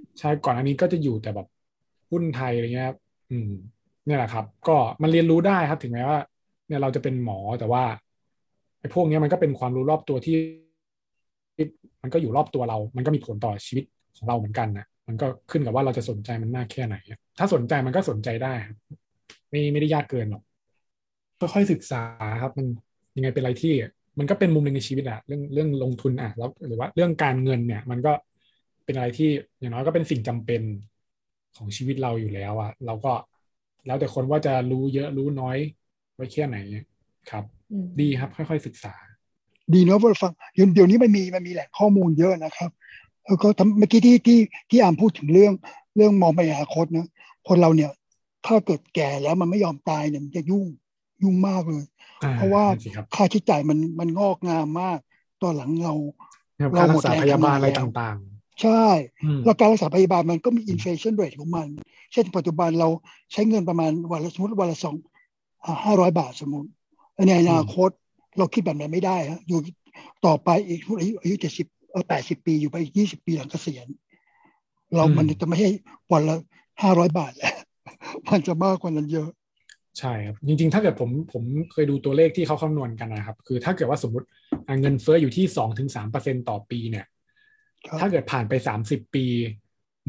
มใช่ก่อนอันนี้ก็จะอยู่แต่แบบหุ้นไทยอะไรเงี้ยครับอืมเนี่ยแหละครับ ก็มันเรียนรู้ได้ครับถึงแม้ว่า เนี่ยเราจะเป็นหมอแต่ว่าไอ้พวกเนี้ยมันก็เป็นความรู้รอบตัวที่ที่ มันก็อยู่รอบตัวเรา มันก็มีผลต่อชีวิตของเราเหมือนกันนะมันก็ขึ้นกับว่าเราจะสนใจมันมากแค่ไหน ถ้าสนใจมันก็สนใจได้ครับไม่ไม่ได้ยากเกินหรอกค่อยๆศึกษาครับ มันยังไงเป็นอะไรที่ มันก็เป็นมุมหนึ่งในชีวิตอะเรื่องเรื่องลงทุนอะแล้วหรือว่าเรื่องการเงินเนี่ย มันก็เป็นอะไรที่อย่างน้อยก็เป็นสิ่งจำเป็นของชีวิตเราอยู่แล้วอะเราก็แล้วแต่คนว่าจะรู้เยอะรู้น้อยไว้แค่ไหนครับอืมดีครับ ค่อยๆศึกษา ดีเนาะว่าฟังเดี๋ยวเดี๋ยวนี้มันมีมันมีแหล่งข้อมูลเยอะนะครับแล้วก็ทำเมื่อกี้ที่ที่ที่อามพูดถึงเรื่องเรื่องมองไปอนาคตนะคนเราเนี่ย ถ้าเกิดแก่แล้วมันไม่ยอมตายเนี่ยมันจะยุ่งยุ่งมากเลยอ่ เพราะว่านั่นสิครับค่าใช้จ่ายมันมันงอกงามมากตอนหลังเราค่ารักษาเราหมดแรงพยาบาลทำงานอะไรแล้วต่างใช่ๆอืมแล้วการรักษาพยาบาลมันก็มี inflation rate ของมัน เช่นปัจจุบันเราใช้เงินประมาณวันละสมมติวันละสองห้าร้อยบาทสมมติในอนาคตเราคิดแบบนั้นไม่ได้ฮะอยู่ต่อไปอีกอายุอายุเจ็ดสิบเออแปดสิบปีอยู่ไปอีกยี่สิบปีหลังเกษียณ เรามันจะไม่ให้วันละห้าร้อยบาทแล้วมันจะมากกว่านั้นเยอะ ใช่ครับ จริง ๆ ถ้าเกิดผมผมเคยดูตัวเลขที่เขาคำนวณกันนะครับ คือถ้าเกิดว่าสมมติอะเงินเฟ้ออยู่ที่สองถึงสามเปอร์เซ็นต่อปีเนี่ยครับถ้าเกิดผ่านไปสามสิบปี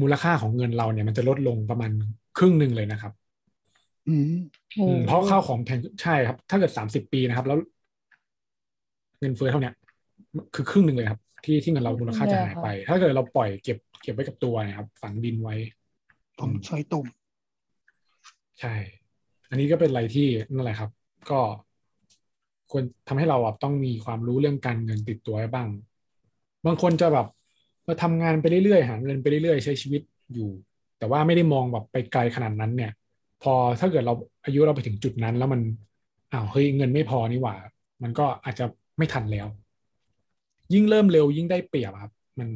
มูลค่าของเงินเราเนี่ยมันจะลดลงประมาณครึ่งหนึ่งเลยนะครับอืมอืมเพราะข้าวของแพงใช่ครับ ถ้าเกิดสามสิบปีนะครับ แล้ว เงินเฟ้อเท่าเนี้ยคือครึ่งหนึ่งเลยครับ ที่ที่เงินเรามูลค่าจะหายไป ถ้าเกิดเราปล่อยเก็บเก็บไว้กับตัวเนะครับ ฝังดินไว้ ผมใช้ตุ่มใช่ อันนี้ก็เป็นอะไรที่นั่นแหละครับ ก็ควรทำให้เราแบบต้องมีความรู้เรื่องการเงินติดตัวไว้บ้าง บางคนจะแบบมาทำงานไปเรื่อยๆ หาเงินไปเรื่อยๆ ใช้ชีวิตอยู่ แต่ว่าไม่ได้มองแบบไปไกลขนาดนั้นเนี่ย พอถ้าเกิดเราอายุเราไปถึงจุดนั้น แล้วมันอ้าวเฮ้ยเงินไม่พอนี่หว่า มันก็อาจจะไม่ทันแล้ว ยิ่งเริ่มเร็วยิ่งได้เปรียบอะครับ มัน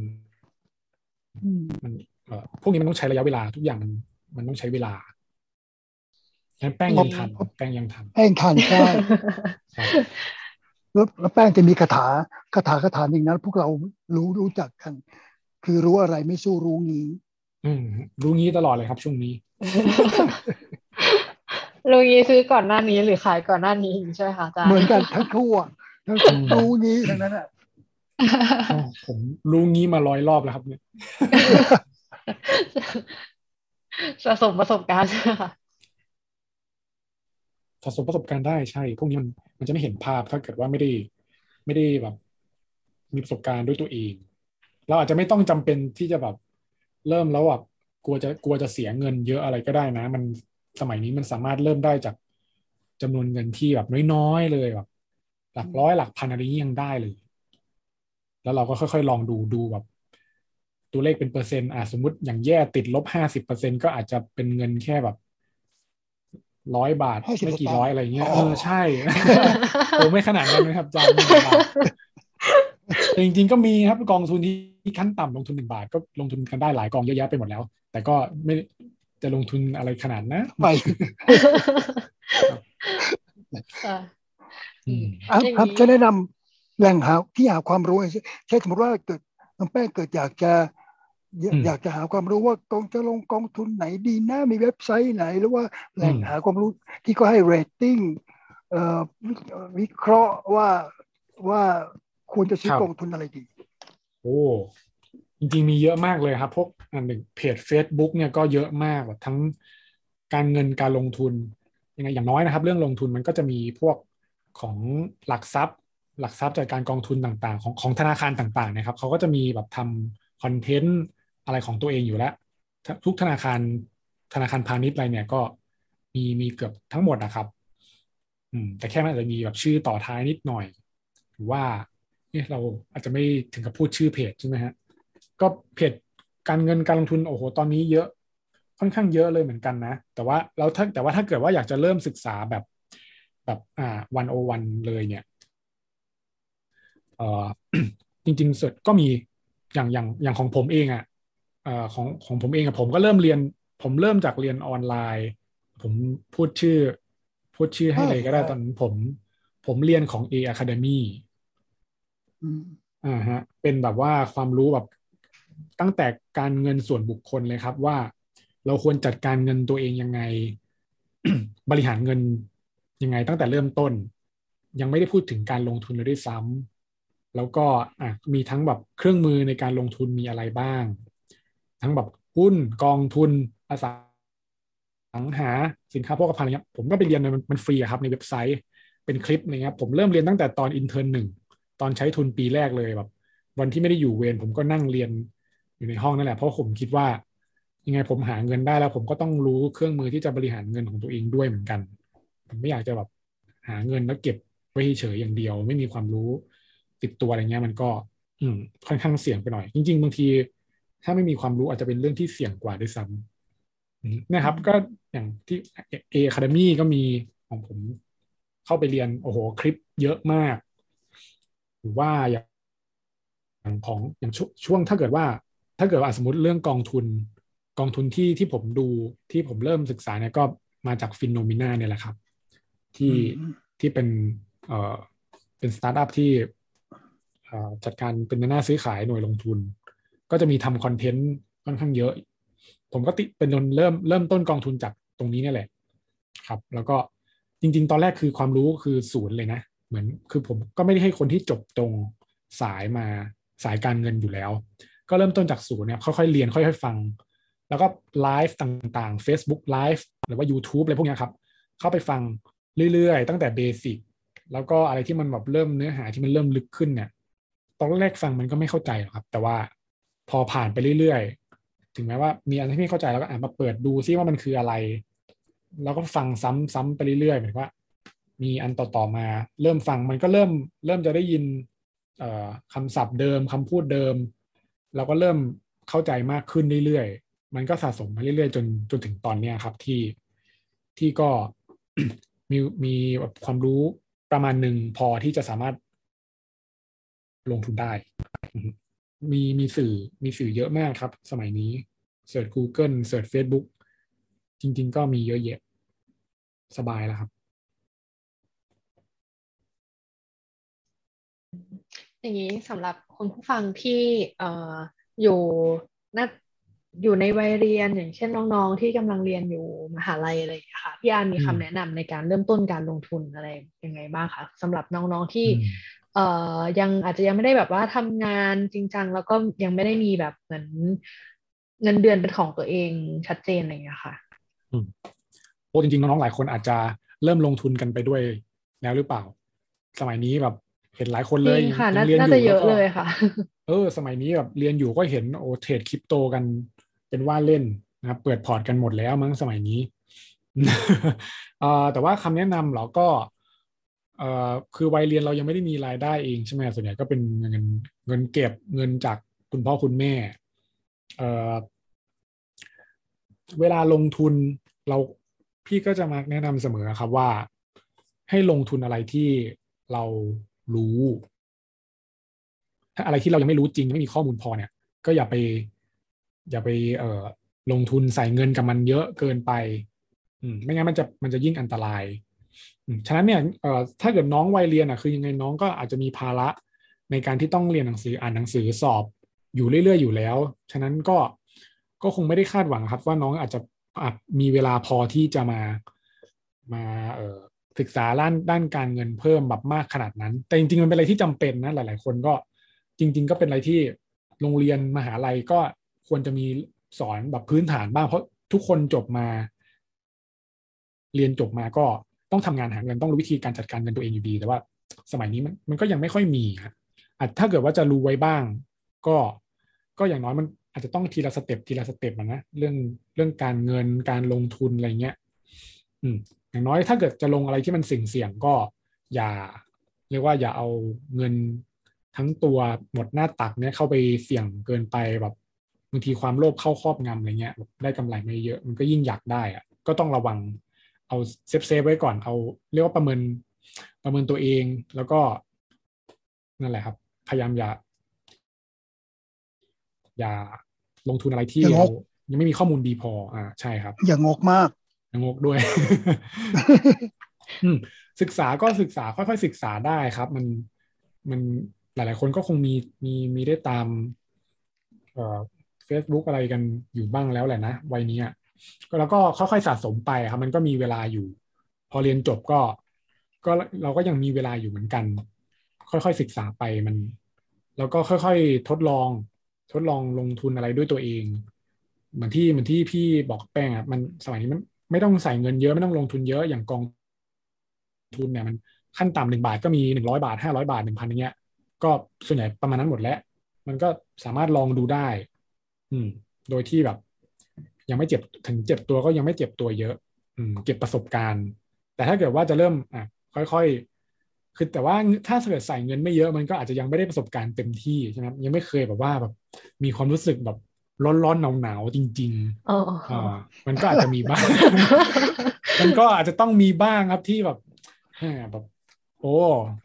มันเอ่อพวกนี้มันต้องใช้ระยะเวลาทุกอย่างมันมันต้องใช้เวลางั้น แป้งยังทันแป้งยังทันแป้งทานใช่ครับแล้วแล้วแป้งจะมีคาถาคาถาคาถาหนึ่งนั้นพวกเรารู้รู้จักกัน คือรู้อะไรไม่สู้รู้งี้ อืมรู้งี้ตลอดเลยครับ ช่วงนี้ลุงยีซื้อก่อนหน้านี้หรือขายก่อนหน้านี้ใช่ไหมคะอาจารย์เหมือนกันทั้งทั่วทั้งอืมรู้งี้ทั้งนั้นอะอ๋อผมรู้งี้มาร้อยรอบแล้วครับเนี่ยสะสมประสบการณ์ใช่ไหมคะ สะสมประสบการณ์ได้ใช่ พวกนี้มันมันจะไม่เห็นภาพถ้าเกิดว่าไม่ได้ไม่ได้แบบ มีประสบการณ์ด้วยตัวเอง เราอาจจะไม่ต้องจำเป็นที่จะแบบเริ่มแล้วแบบกลัวจะกลัวจะเสียเงินเยอะอะไรก็ได้นะ มันสมัยนี้มันสามารถเริ่มได้จากจำนวนเงินที่แบบน้อยๆเลยแบบหลักร้อยหลักพันอะไรนี้ยังได้เลย แล้วเราก็ค่อยๆ ลองดูดูแบบ ตัวเลขเป็นเปอร์เซ็นต์อะสมมติอย่างแย่ติดลบห้าสิบเปอร์เซ็นก็อาจจะเป็นเงินแค่แบบ ร้อยบาท50ไม่กี่ร้อยอะไรเงี้ยอ๋อเออใช่โอ้ไม่ขนาดนั้นนะครับอาจารย์หนึ่งบาทแต่จริงๆก็มีครับกองทุนที่ขั้นต่ำลงทุนหนึ่งบาทก็ลงทุนกันได้หลายกองเยอะแยะไปหมดแล้ว แต่ก็ไม่จะลงทุนอะไรขนาดนะไปค่ะอืมอะอย่างนี้ครับจะแนะนำแหล่งหาที่หาความรู้เช่นเช่นสมมติว่าเกิดน้องแป้งเกิดอยากจะ อยากอืมอยากจะหาความรู้ว่ากองจะลงกองทุนไหนดีนะมีเว็บไซต์ไหน หรือว่าแหล่งอืมหาความรู้ที่ก็ให้เรตติ้งเอ่อวิวิเคราะห์ว่าว่าควรจะซื้อกองทุนอะไรดี โอ้จริงๆมีเยอะมากเลยครับพวกอันหนึ่งเพจ Facebook เนี่ยก็เยอะมากแบบทั้งการเงินการลงทุนยังไงอย่างน้อยนะครับ เรื่องลงทุนมันก็จะมีพวกของหลักทรัพย์ หลักทรัพย์จากการกองทุนต่างๆ ของของธนาคารต่างๆนะครับเขาก็จะมีแบบทำคอนเทนต์ อะไรของตัวเองอยู่แล้ว ทุกธนาคารธนาคารพาณิชย์อะไรเนี่ยก็มีมีเกือบทั้งหมดนะครับ อืม แต่แค่มันอาจจะมีแบบชื่อต่อท้ายนิดหน่อย หรือว่าเนี่ยเราอาจจะไม่ถึงกับพูดชื่อเพจใช่ไหมฮะ ก็เพจการเงินการลงทุนโอ้โหตอนนี้เยอะ ค่อนข้างเยอะเลยเหมือนกันนะ แต่ว่าแล้วถ้าแต่ว่าถ้าเกิดว่าอยากจะเริ่มศึกษาแบบแบบอ่าวันโอวันเลยเนี่ยเออจริง ๆสุดก็มีอย่างอย่างอย่างของผมเองอะ่ะ ของของผมเองอะผมก็เริ่มเรียน ผมเริ่มจากเรียนออนไลน์ ผมพูดชื่อ พูดชื่อให้เลยก็ได้ใช่ตอนนั้นผม ผมเรียนของ A Academy อืมอ่าฮะ เป็นแบบว่าความรู้แบบตั้งแต่การเงินส่วนบุคคลเลยครับว่า เราควรจัดการเงินตัวเองยังไง บริหารเงินยังไงตั้งแต่เริ่มต้น ยังไม่ได้พูดถึงการลงทุนเลยด้วยซ้ำแล้วก็อะมีทั้งแบบเครื่องมือในการลงทุนมีอะไรบ้าง ทั้งแบบหุ้นกองทุนอสังหาสินค้าโภคภัณฑ์อะไรเงี้ยผมก็ไปเรียนมันมันฟรีอะครับในเว็บไซต์เป็นคลิปอะไรเงี้ยผมเริ่มเรียนตั้งแต่ตอนอินเทอร์หนึ่งตอนใช้ทุนปีแรกเลยแบบ วันที่ไม่ได้อยู่เวรผมก็นั่งเรียนอยู่ในห้องนั่นแหละเพราะผมคิดว่า ยังไงผมหาเงินได้แล้ว ผมก็ต้องรู้เครื่องมือที่จะบริหารเงินของตัวเองด้วยเหมือนกัน ผมไม่อยากจะแบบหาเงินแล้วเก็บไว้เฉยอย่างเดียว ไม่มีความรู้ติดตัวอะไรเงี้ยมันก็ อืมค่อนข้างเสี่ยงไปหน่อย จริง ๆ บางที ถ้าไม่มีความรู้อาจจะเป็นเรื่องที่เสี่ยงกว่าด้วยซ้ำอืมนะครับ ก็อย่างที่เอคาเดมี่ก็มีของผมเข้าไปเรียนโอ้โหคลิปเยอะมาก หรือว่าอย่างอย่างของอย่างช่วช่วงถ้าเกิดว่า ถ้าเกิดว่าสมมติเรื่องกองทุนกองทุนที่ที่ผมดูที่ผมเริ่มศึกษาเนี่ยก็มาจาก Finnomena เนี่ยแหละครับ ที่อืมที่เป็นเอ่อเป็นสตาร์ทอัพที่จัดการเป็นหน้าซื้อขายหน่วยลงทุน ก็จะมีทำคอนเทนต์ค่อนข้างเยอะ ผมก็ติเป็นนนเริ่มเริ่มต้นกองทุนจากตรงนี้นี่แหละ ครับ แล้วก็จริง ๆ ตอนแรกคือความรู้คือศูนย์เลยนะ เหมือนคือผมก็ไม่ได้ให้คนที่จบตรงสายมาสายการเงินอยู่แล้ว ก็เริ่มต้นจากศูนย์เนี่ยค่อยๆเรียนค่อยๆฟัง แล้วก็ไลฟ์ต่างๆ Facebook ไลฟ์หรือว่า YouTube อะไรพวกนี้ครับ เข้าไปฟังเรื่อยๆ ตั้งแต่เบสิกแล้วก็อะไรที่มันแบบเริ่มเนื้อหาที่มันเริ่มลึกขึ้นเนี่ยตอนแรกฟังมันก็ไม่เข้าใจหรอกครับ แต่ว่า พอผ่านไปเรื่อยๆ ถึงแม้ว่ามีอันที่ไม่เข้าใจแล้วก็อ่านมาเปิดดูซิว่ามันคืออะไร แล้วก็ฟังซ้ำๆไปเรื่อยๆเหมือนว่า มีอันต่อๆมา เริ่มฟังมันก็เริ่มเริ่มจะได้ยินคำศัพท์เดิมคำพูดเดิม เราก็เริ่มเข้าใจมากขึ้นเรื่อยๆ มันก็สะสมมาเรื่อยๆ จนจนถึงตอนเนี้ครับที่ที่ก็มีมีความรู้ประมาณหนึ่งพอที่จะสามารถลงทุนได้ มีมีสื่อมีสื่อเยอะมากครับ สมัยนี้เสิร์ช Google เสิร์ช Facebook จริง ๆ ก็มีเยอะแยะสบายแล้วครับ อย่างนี้สำหรับคนผู้ฟังที่เอ่ออยู่น่าอยู่ในวัยเรียนอย่างเช่นน้องๆ ที่กำลังเรียนอยู่มหาลัยอะไรอย่างเงี้ยค่ะพี่อานมีคำแนะนำในการเริ่มต้นการลงทุนอะไรยังไงบ้างคะสำหรับน้องๆที่ เอ่อยังอาจจะยังไม่ได้แบบว่าทำงานจริงจังแล้วก็ยังไม่ได้มีแบบเหมือนเงินเดือนเป็นของตัวเองชัดเจนอะไรอย่างเงี้ยค่ะโอ้จริงๆน้องๆหลายคนอาจจะเริ่มลงทุนกันไปด้วยแล้วหรือเปล่า สมัยนี้แบบเห็นหลายคนเลยค่ะน่าจะเยอะเลยค่ะ เออ สมัยนี้แบบเรียนอยู่ก็เห็นโอเทรดคริปโตกันเป็นว่าเล่นนะครับเปิดพอร์ตกันหมดแล้วมั้งสมัยนี้แต่ว่าคำแนะนำเราก็ เอ่อคือวัยเรียนเรายังไม่ได้มีรายได้เองใช่ไหมส่วนใหญ่ก็เป็นเงินเงินเก็บเงินจากคุณพ่อคุณแม่เอ่อเวลาลงทุนเราพี่ก็จะมักแนะนำเสมอครับว่า ให้ลงทุนอะไรที่เรารู้ ถ้าอะไรที่เรายังไม่รู้จริงไม่มีข้อมูลพอเนี่ย ก็อย่าไป อย่าไป เอ่อลงทุนใส่เงินกับมันเยอะเกินไป อืมไม่งั้นมันจะมันจะยิ่งอันตราย ฉะนั้นเนี่ยถ้าเกิดน้องวัยเรียนอะคือยังไงน้องก็อาจจะมีภาระในการที่ต้องเรียนหนังสืออ่านหนังสือสอบอยู่เรื่อย ๆ อยู่แล้ว ฉะนั้นก็ก็คงไม่ได้คาดหวังครับ ว่าน้องอาจจะมีเวลาพอที่จะมามาเอ่อศึกษาด้านด้านการเงินเพิ่มแบบมากขนาดนั้น แต่จริง ๆ มันเป็นอะไรที่จำเป็นนะหลาย ๆ คนก็จริง ๆ ก็เป็นอะไรที่โรงเรียนมหาลัยก็ควรจะมีสอนแบบพื้นฐานบ้างเพราะทุกคนจบมา เรียนจบมาก็ ต้องทำงานหาเงินต้องรู้วิธีการจัดการเงินตัวเองอยู่ดี แต่ว่าสมัยนี้มันมันก็ยังไม่ค่อยมีครับอาจถ้าเกิดว่าจะรู้ไว้บ้าง ก็ก็อย่างน้อยมันอาจจะต้องทีละสเต็ปทีละสเต็ปนะเรื่องเรื่องการเงินการลงทุนอะไรเงี้ย อืม อย่างน้อยถ้าเกิดจะลงอะไรที่มันเสี่ยงเสี่ยงก็อย่า เรียกว่าอย่าเอาเงินทั้งตัวหมดหน้าตักเนี้ยเข้าไปเสี่ยงเกินไปแบบบางทีความโลภเข้าครอบงำอะไรเงี้ยได้กำไรไม่เยอะมันก็ยิ่งอยากได้อะก็ต้องระวัง เอา safe safe ไว้ก่อนเอาเรียกว่าประเมินประเมินตัวเอง แล้วก็นั่นแหละครับ พยายามอย่า อย่าลงทุนอะไรที่เรายังไม่มีข้อมูลดีพอ อ่า ใช่ครับ อย่างงกมากอย่างงกด้วยศึกษาก็ศึกษาค่อยๆศึกษาได้ครับ มันมันหลาย ๆ คนก็คงมีมีมีได้ตามเอ่อเฟซบุ๊กอะไรกันอยู่บ้างแล้วแหละนะวัยนี้ก็ แล้วก็ค่อยๆสะสมไปครับ มันก็มีเวลาอยู่ พอเรียนจบก็ ก็เราก็ยังมีเวลาอยู่เหมือนกัน ค่อยๆศึกษาไปมัน แล้วก็ค่อยๆทดลอง ทดลองลงทุนอะไรด้วยตัวเอง เหมือนที่เหมือนที่พี่บอกแป้งอะมันสมัยนี้มันไม่ต้องใส่เงินเยอะไม่ต้องลงทุนเยอะอย่างกองทุนเนี่ยมันขั้นต่ำหนึ่งบาทก็มีหนึ่งร้อยบาทห้าร้อยบาทหนึ่งพันอย่างเงี้ย ก็ส่วนใหญ่ประมาณนั้นหมดแล้ว มันก็สามารถลองดูได้ อืม โดยที่แบบ ยังไม่เจ็บถึงเจ็บตัวก็ยังไม่เจ็บตัวเยอะ อืม เก็บประสบการณ์ แต่ถ้าเกิดว่าจะเริ่มอะค่อยๆ คือแต่ว่าถ้าเกิดใส่เงินไม่เยอะมันก็อาจจะยังไม่ได้ประสบการณ์เต็มที่ใช่ไหมยังไม่เคยแบบว่าแบบมีความรู้สึกแบบร้อนๆหนาวๆจริงๆอ๋อมันก็อาจจะมีบ้าง มันก็อาจจะต้องมีบ้างครับที่แบบแบบ โอ้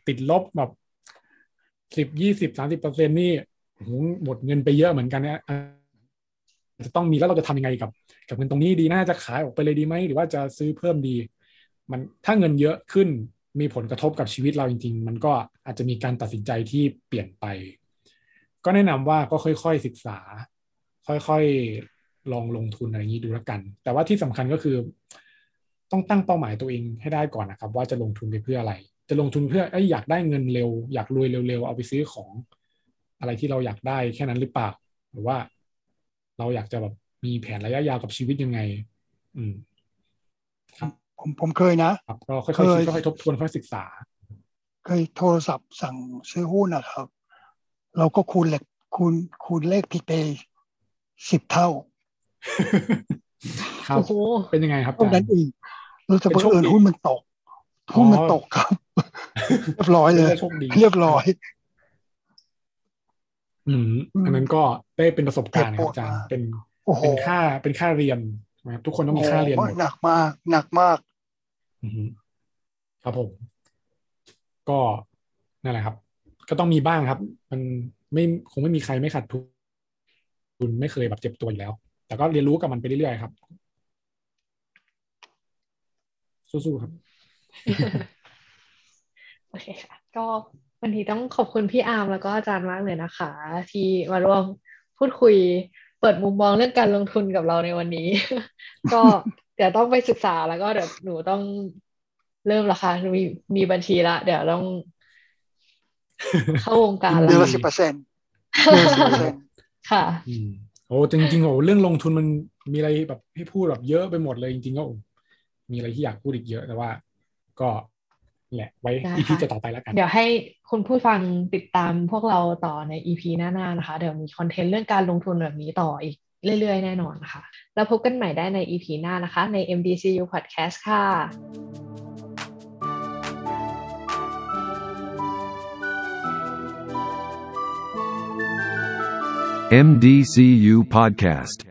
ติดลบแบบสิบยี่สิบสามสิบเปอร์เซ็นนี่หมดเงินไปเยอะเหมือนกันเนี่ย จะต้องมีแล้วเราจะทำยังไงกับ กับเงินตรงนี้ดีน่าจะขายออกไปเลยดีไหมหรือว่าจะซื้อเพิ่มดี มันถ้าเงินเยอะขึ้นมีผลกระทบกับชีวิตเราจริง ๆ มันก็อาจจะมีการตัดสินใจที่เปลี่ยนไป ก็แนะนำว่าก็ค่อยๆศึกษา ค่อยๆลองลงทุนอะไรอย่างนี้ดูแล้วกัน แต่ว่าที่สำคัญก็คือ ต้องตั้งเป้าหมายตัวเองให้ได้ก่อนนะครับ ว่าจะลงทุนไปเพื่ออะไร จะลงทุนเพื่อไอ้อยากได้เงินเร็ว อยากรวยเร็วๆเอาไปซื้อของ อะไรที่เราอยากได้แค่นั้นหรือเปล่า หรือว่า เราอยากจะแบบมีแผนระยะยาวกับชีวิตยังไง อืมผมผมเคยนะครับก็ค่อยๆคิดค่อยๆทบทวนค่อยๆศึกษา เคยโทรศัพท์สั่งซื้อหุ้นนะครับ เราก็คูณเลขคูณคูณเลขผิดไปสิบเท่าครับโอ้โหเป็นยังไงครับเท่านั้นอาจารย์เองเราจะเป็นบังโชคเอิญดีหุ้นมันตกหุ้นมันอ๋อตกครับ เรียบร้อยเลยโชคดีเรียบร้อย อืมอืมอันนั้นก็ได้เป็นประสบการณ์นะครับอาจารย์เจ็บปวดมากเป็นโอ้โหเป็นค่าเป็นค่าเรียนนะครับทุกคนต้องมีค่าเรียนหมดหนักมากหนักมากอือฮึครับผม ก็นั่นแหละครับ ก็ต้องมีบ้างครับ มันไม่คงไม่มีใครไม่ขาดทุนทุนไม่เคยแบบเจ็บตัวอยู่แล้ว แต่ก็เรียนรู้กับมันไปเรื่อยๆครับ สู้ๆครับ โอเคค่ะ ก็ วันนี้ต้องขอบคุณพี่อาร์มแล้วก็อาจารย์มากเลยนะคะ ที่มาร่วมพูดคุยเปิดมุมมองเรื่องการลงทุนกับเราในวันนี้ ก็เดี๋ยวต้องไปศึกษาแล้วก็เดี๋ยวหนูต้องเริ่มละค่ะมีมีบัญชีละเดี๋ยวต้องเข้าวงการเดือนละละสิบเปอร์เซ็นต์เดือนละสิบเปอร์เซ็นต์ค่ะอืมโอ้จริงๆโอ้เรื่องลงทุนมันมีอะไรแบบให้พูดแบบเยอะไปหมดเลยจริงๆก็โอ้มีอะไรที่อยากพูดอีกเยอะแต่ว่า ก็ แหละไว้ได้อีพีค่ะจะต่อไปแล้วกัน เดี๋ยวให้คุณผู้ฟังติดตามพวกเราต่อใน EP หน้าๆนะคะ เดี๋ยวมีคอนเทนต์เรื่องการลงทุนแบบนี้ต่ออีกเรื่อยๆ แน่นอนค่ะ แล้วพบกันใหม่ได้ใน EP หน้านะคะ ใน MDCU Podcast ค่ะ MDCU Podcast.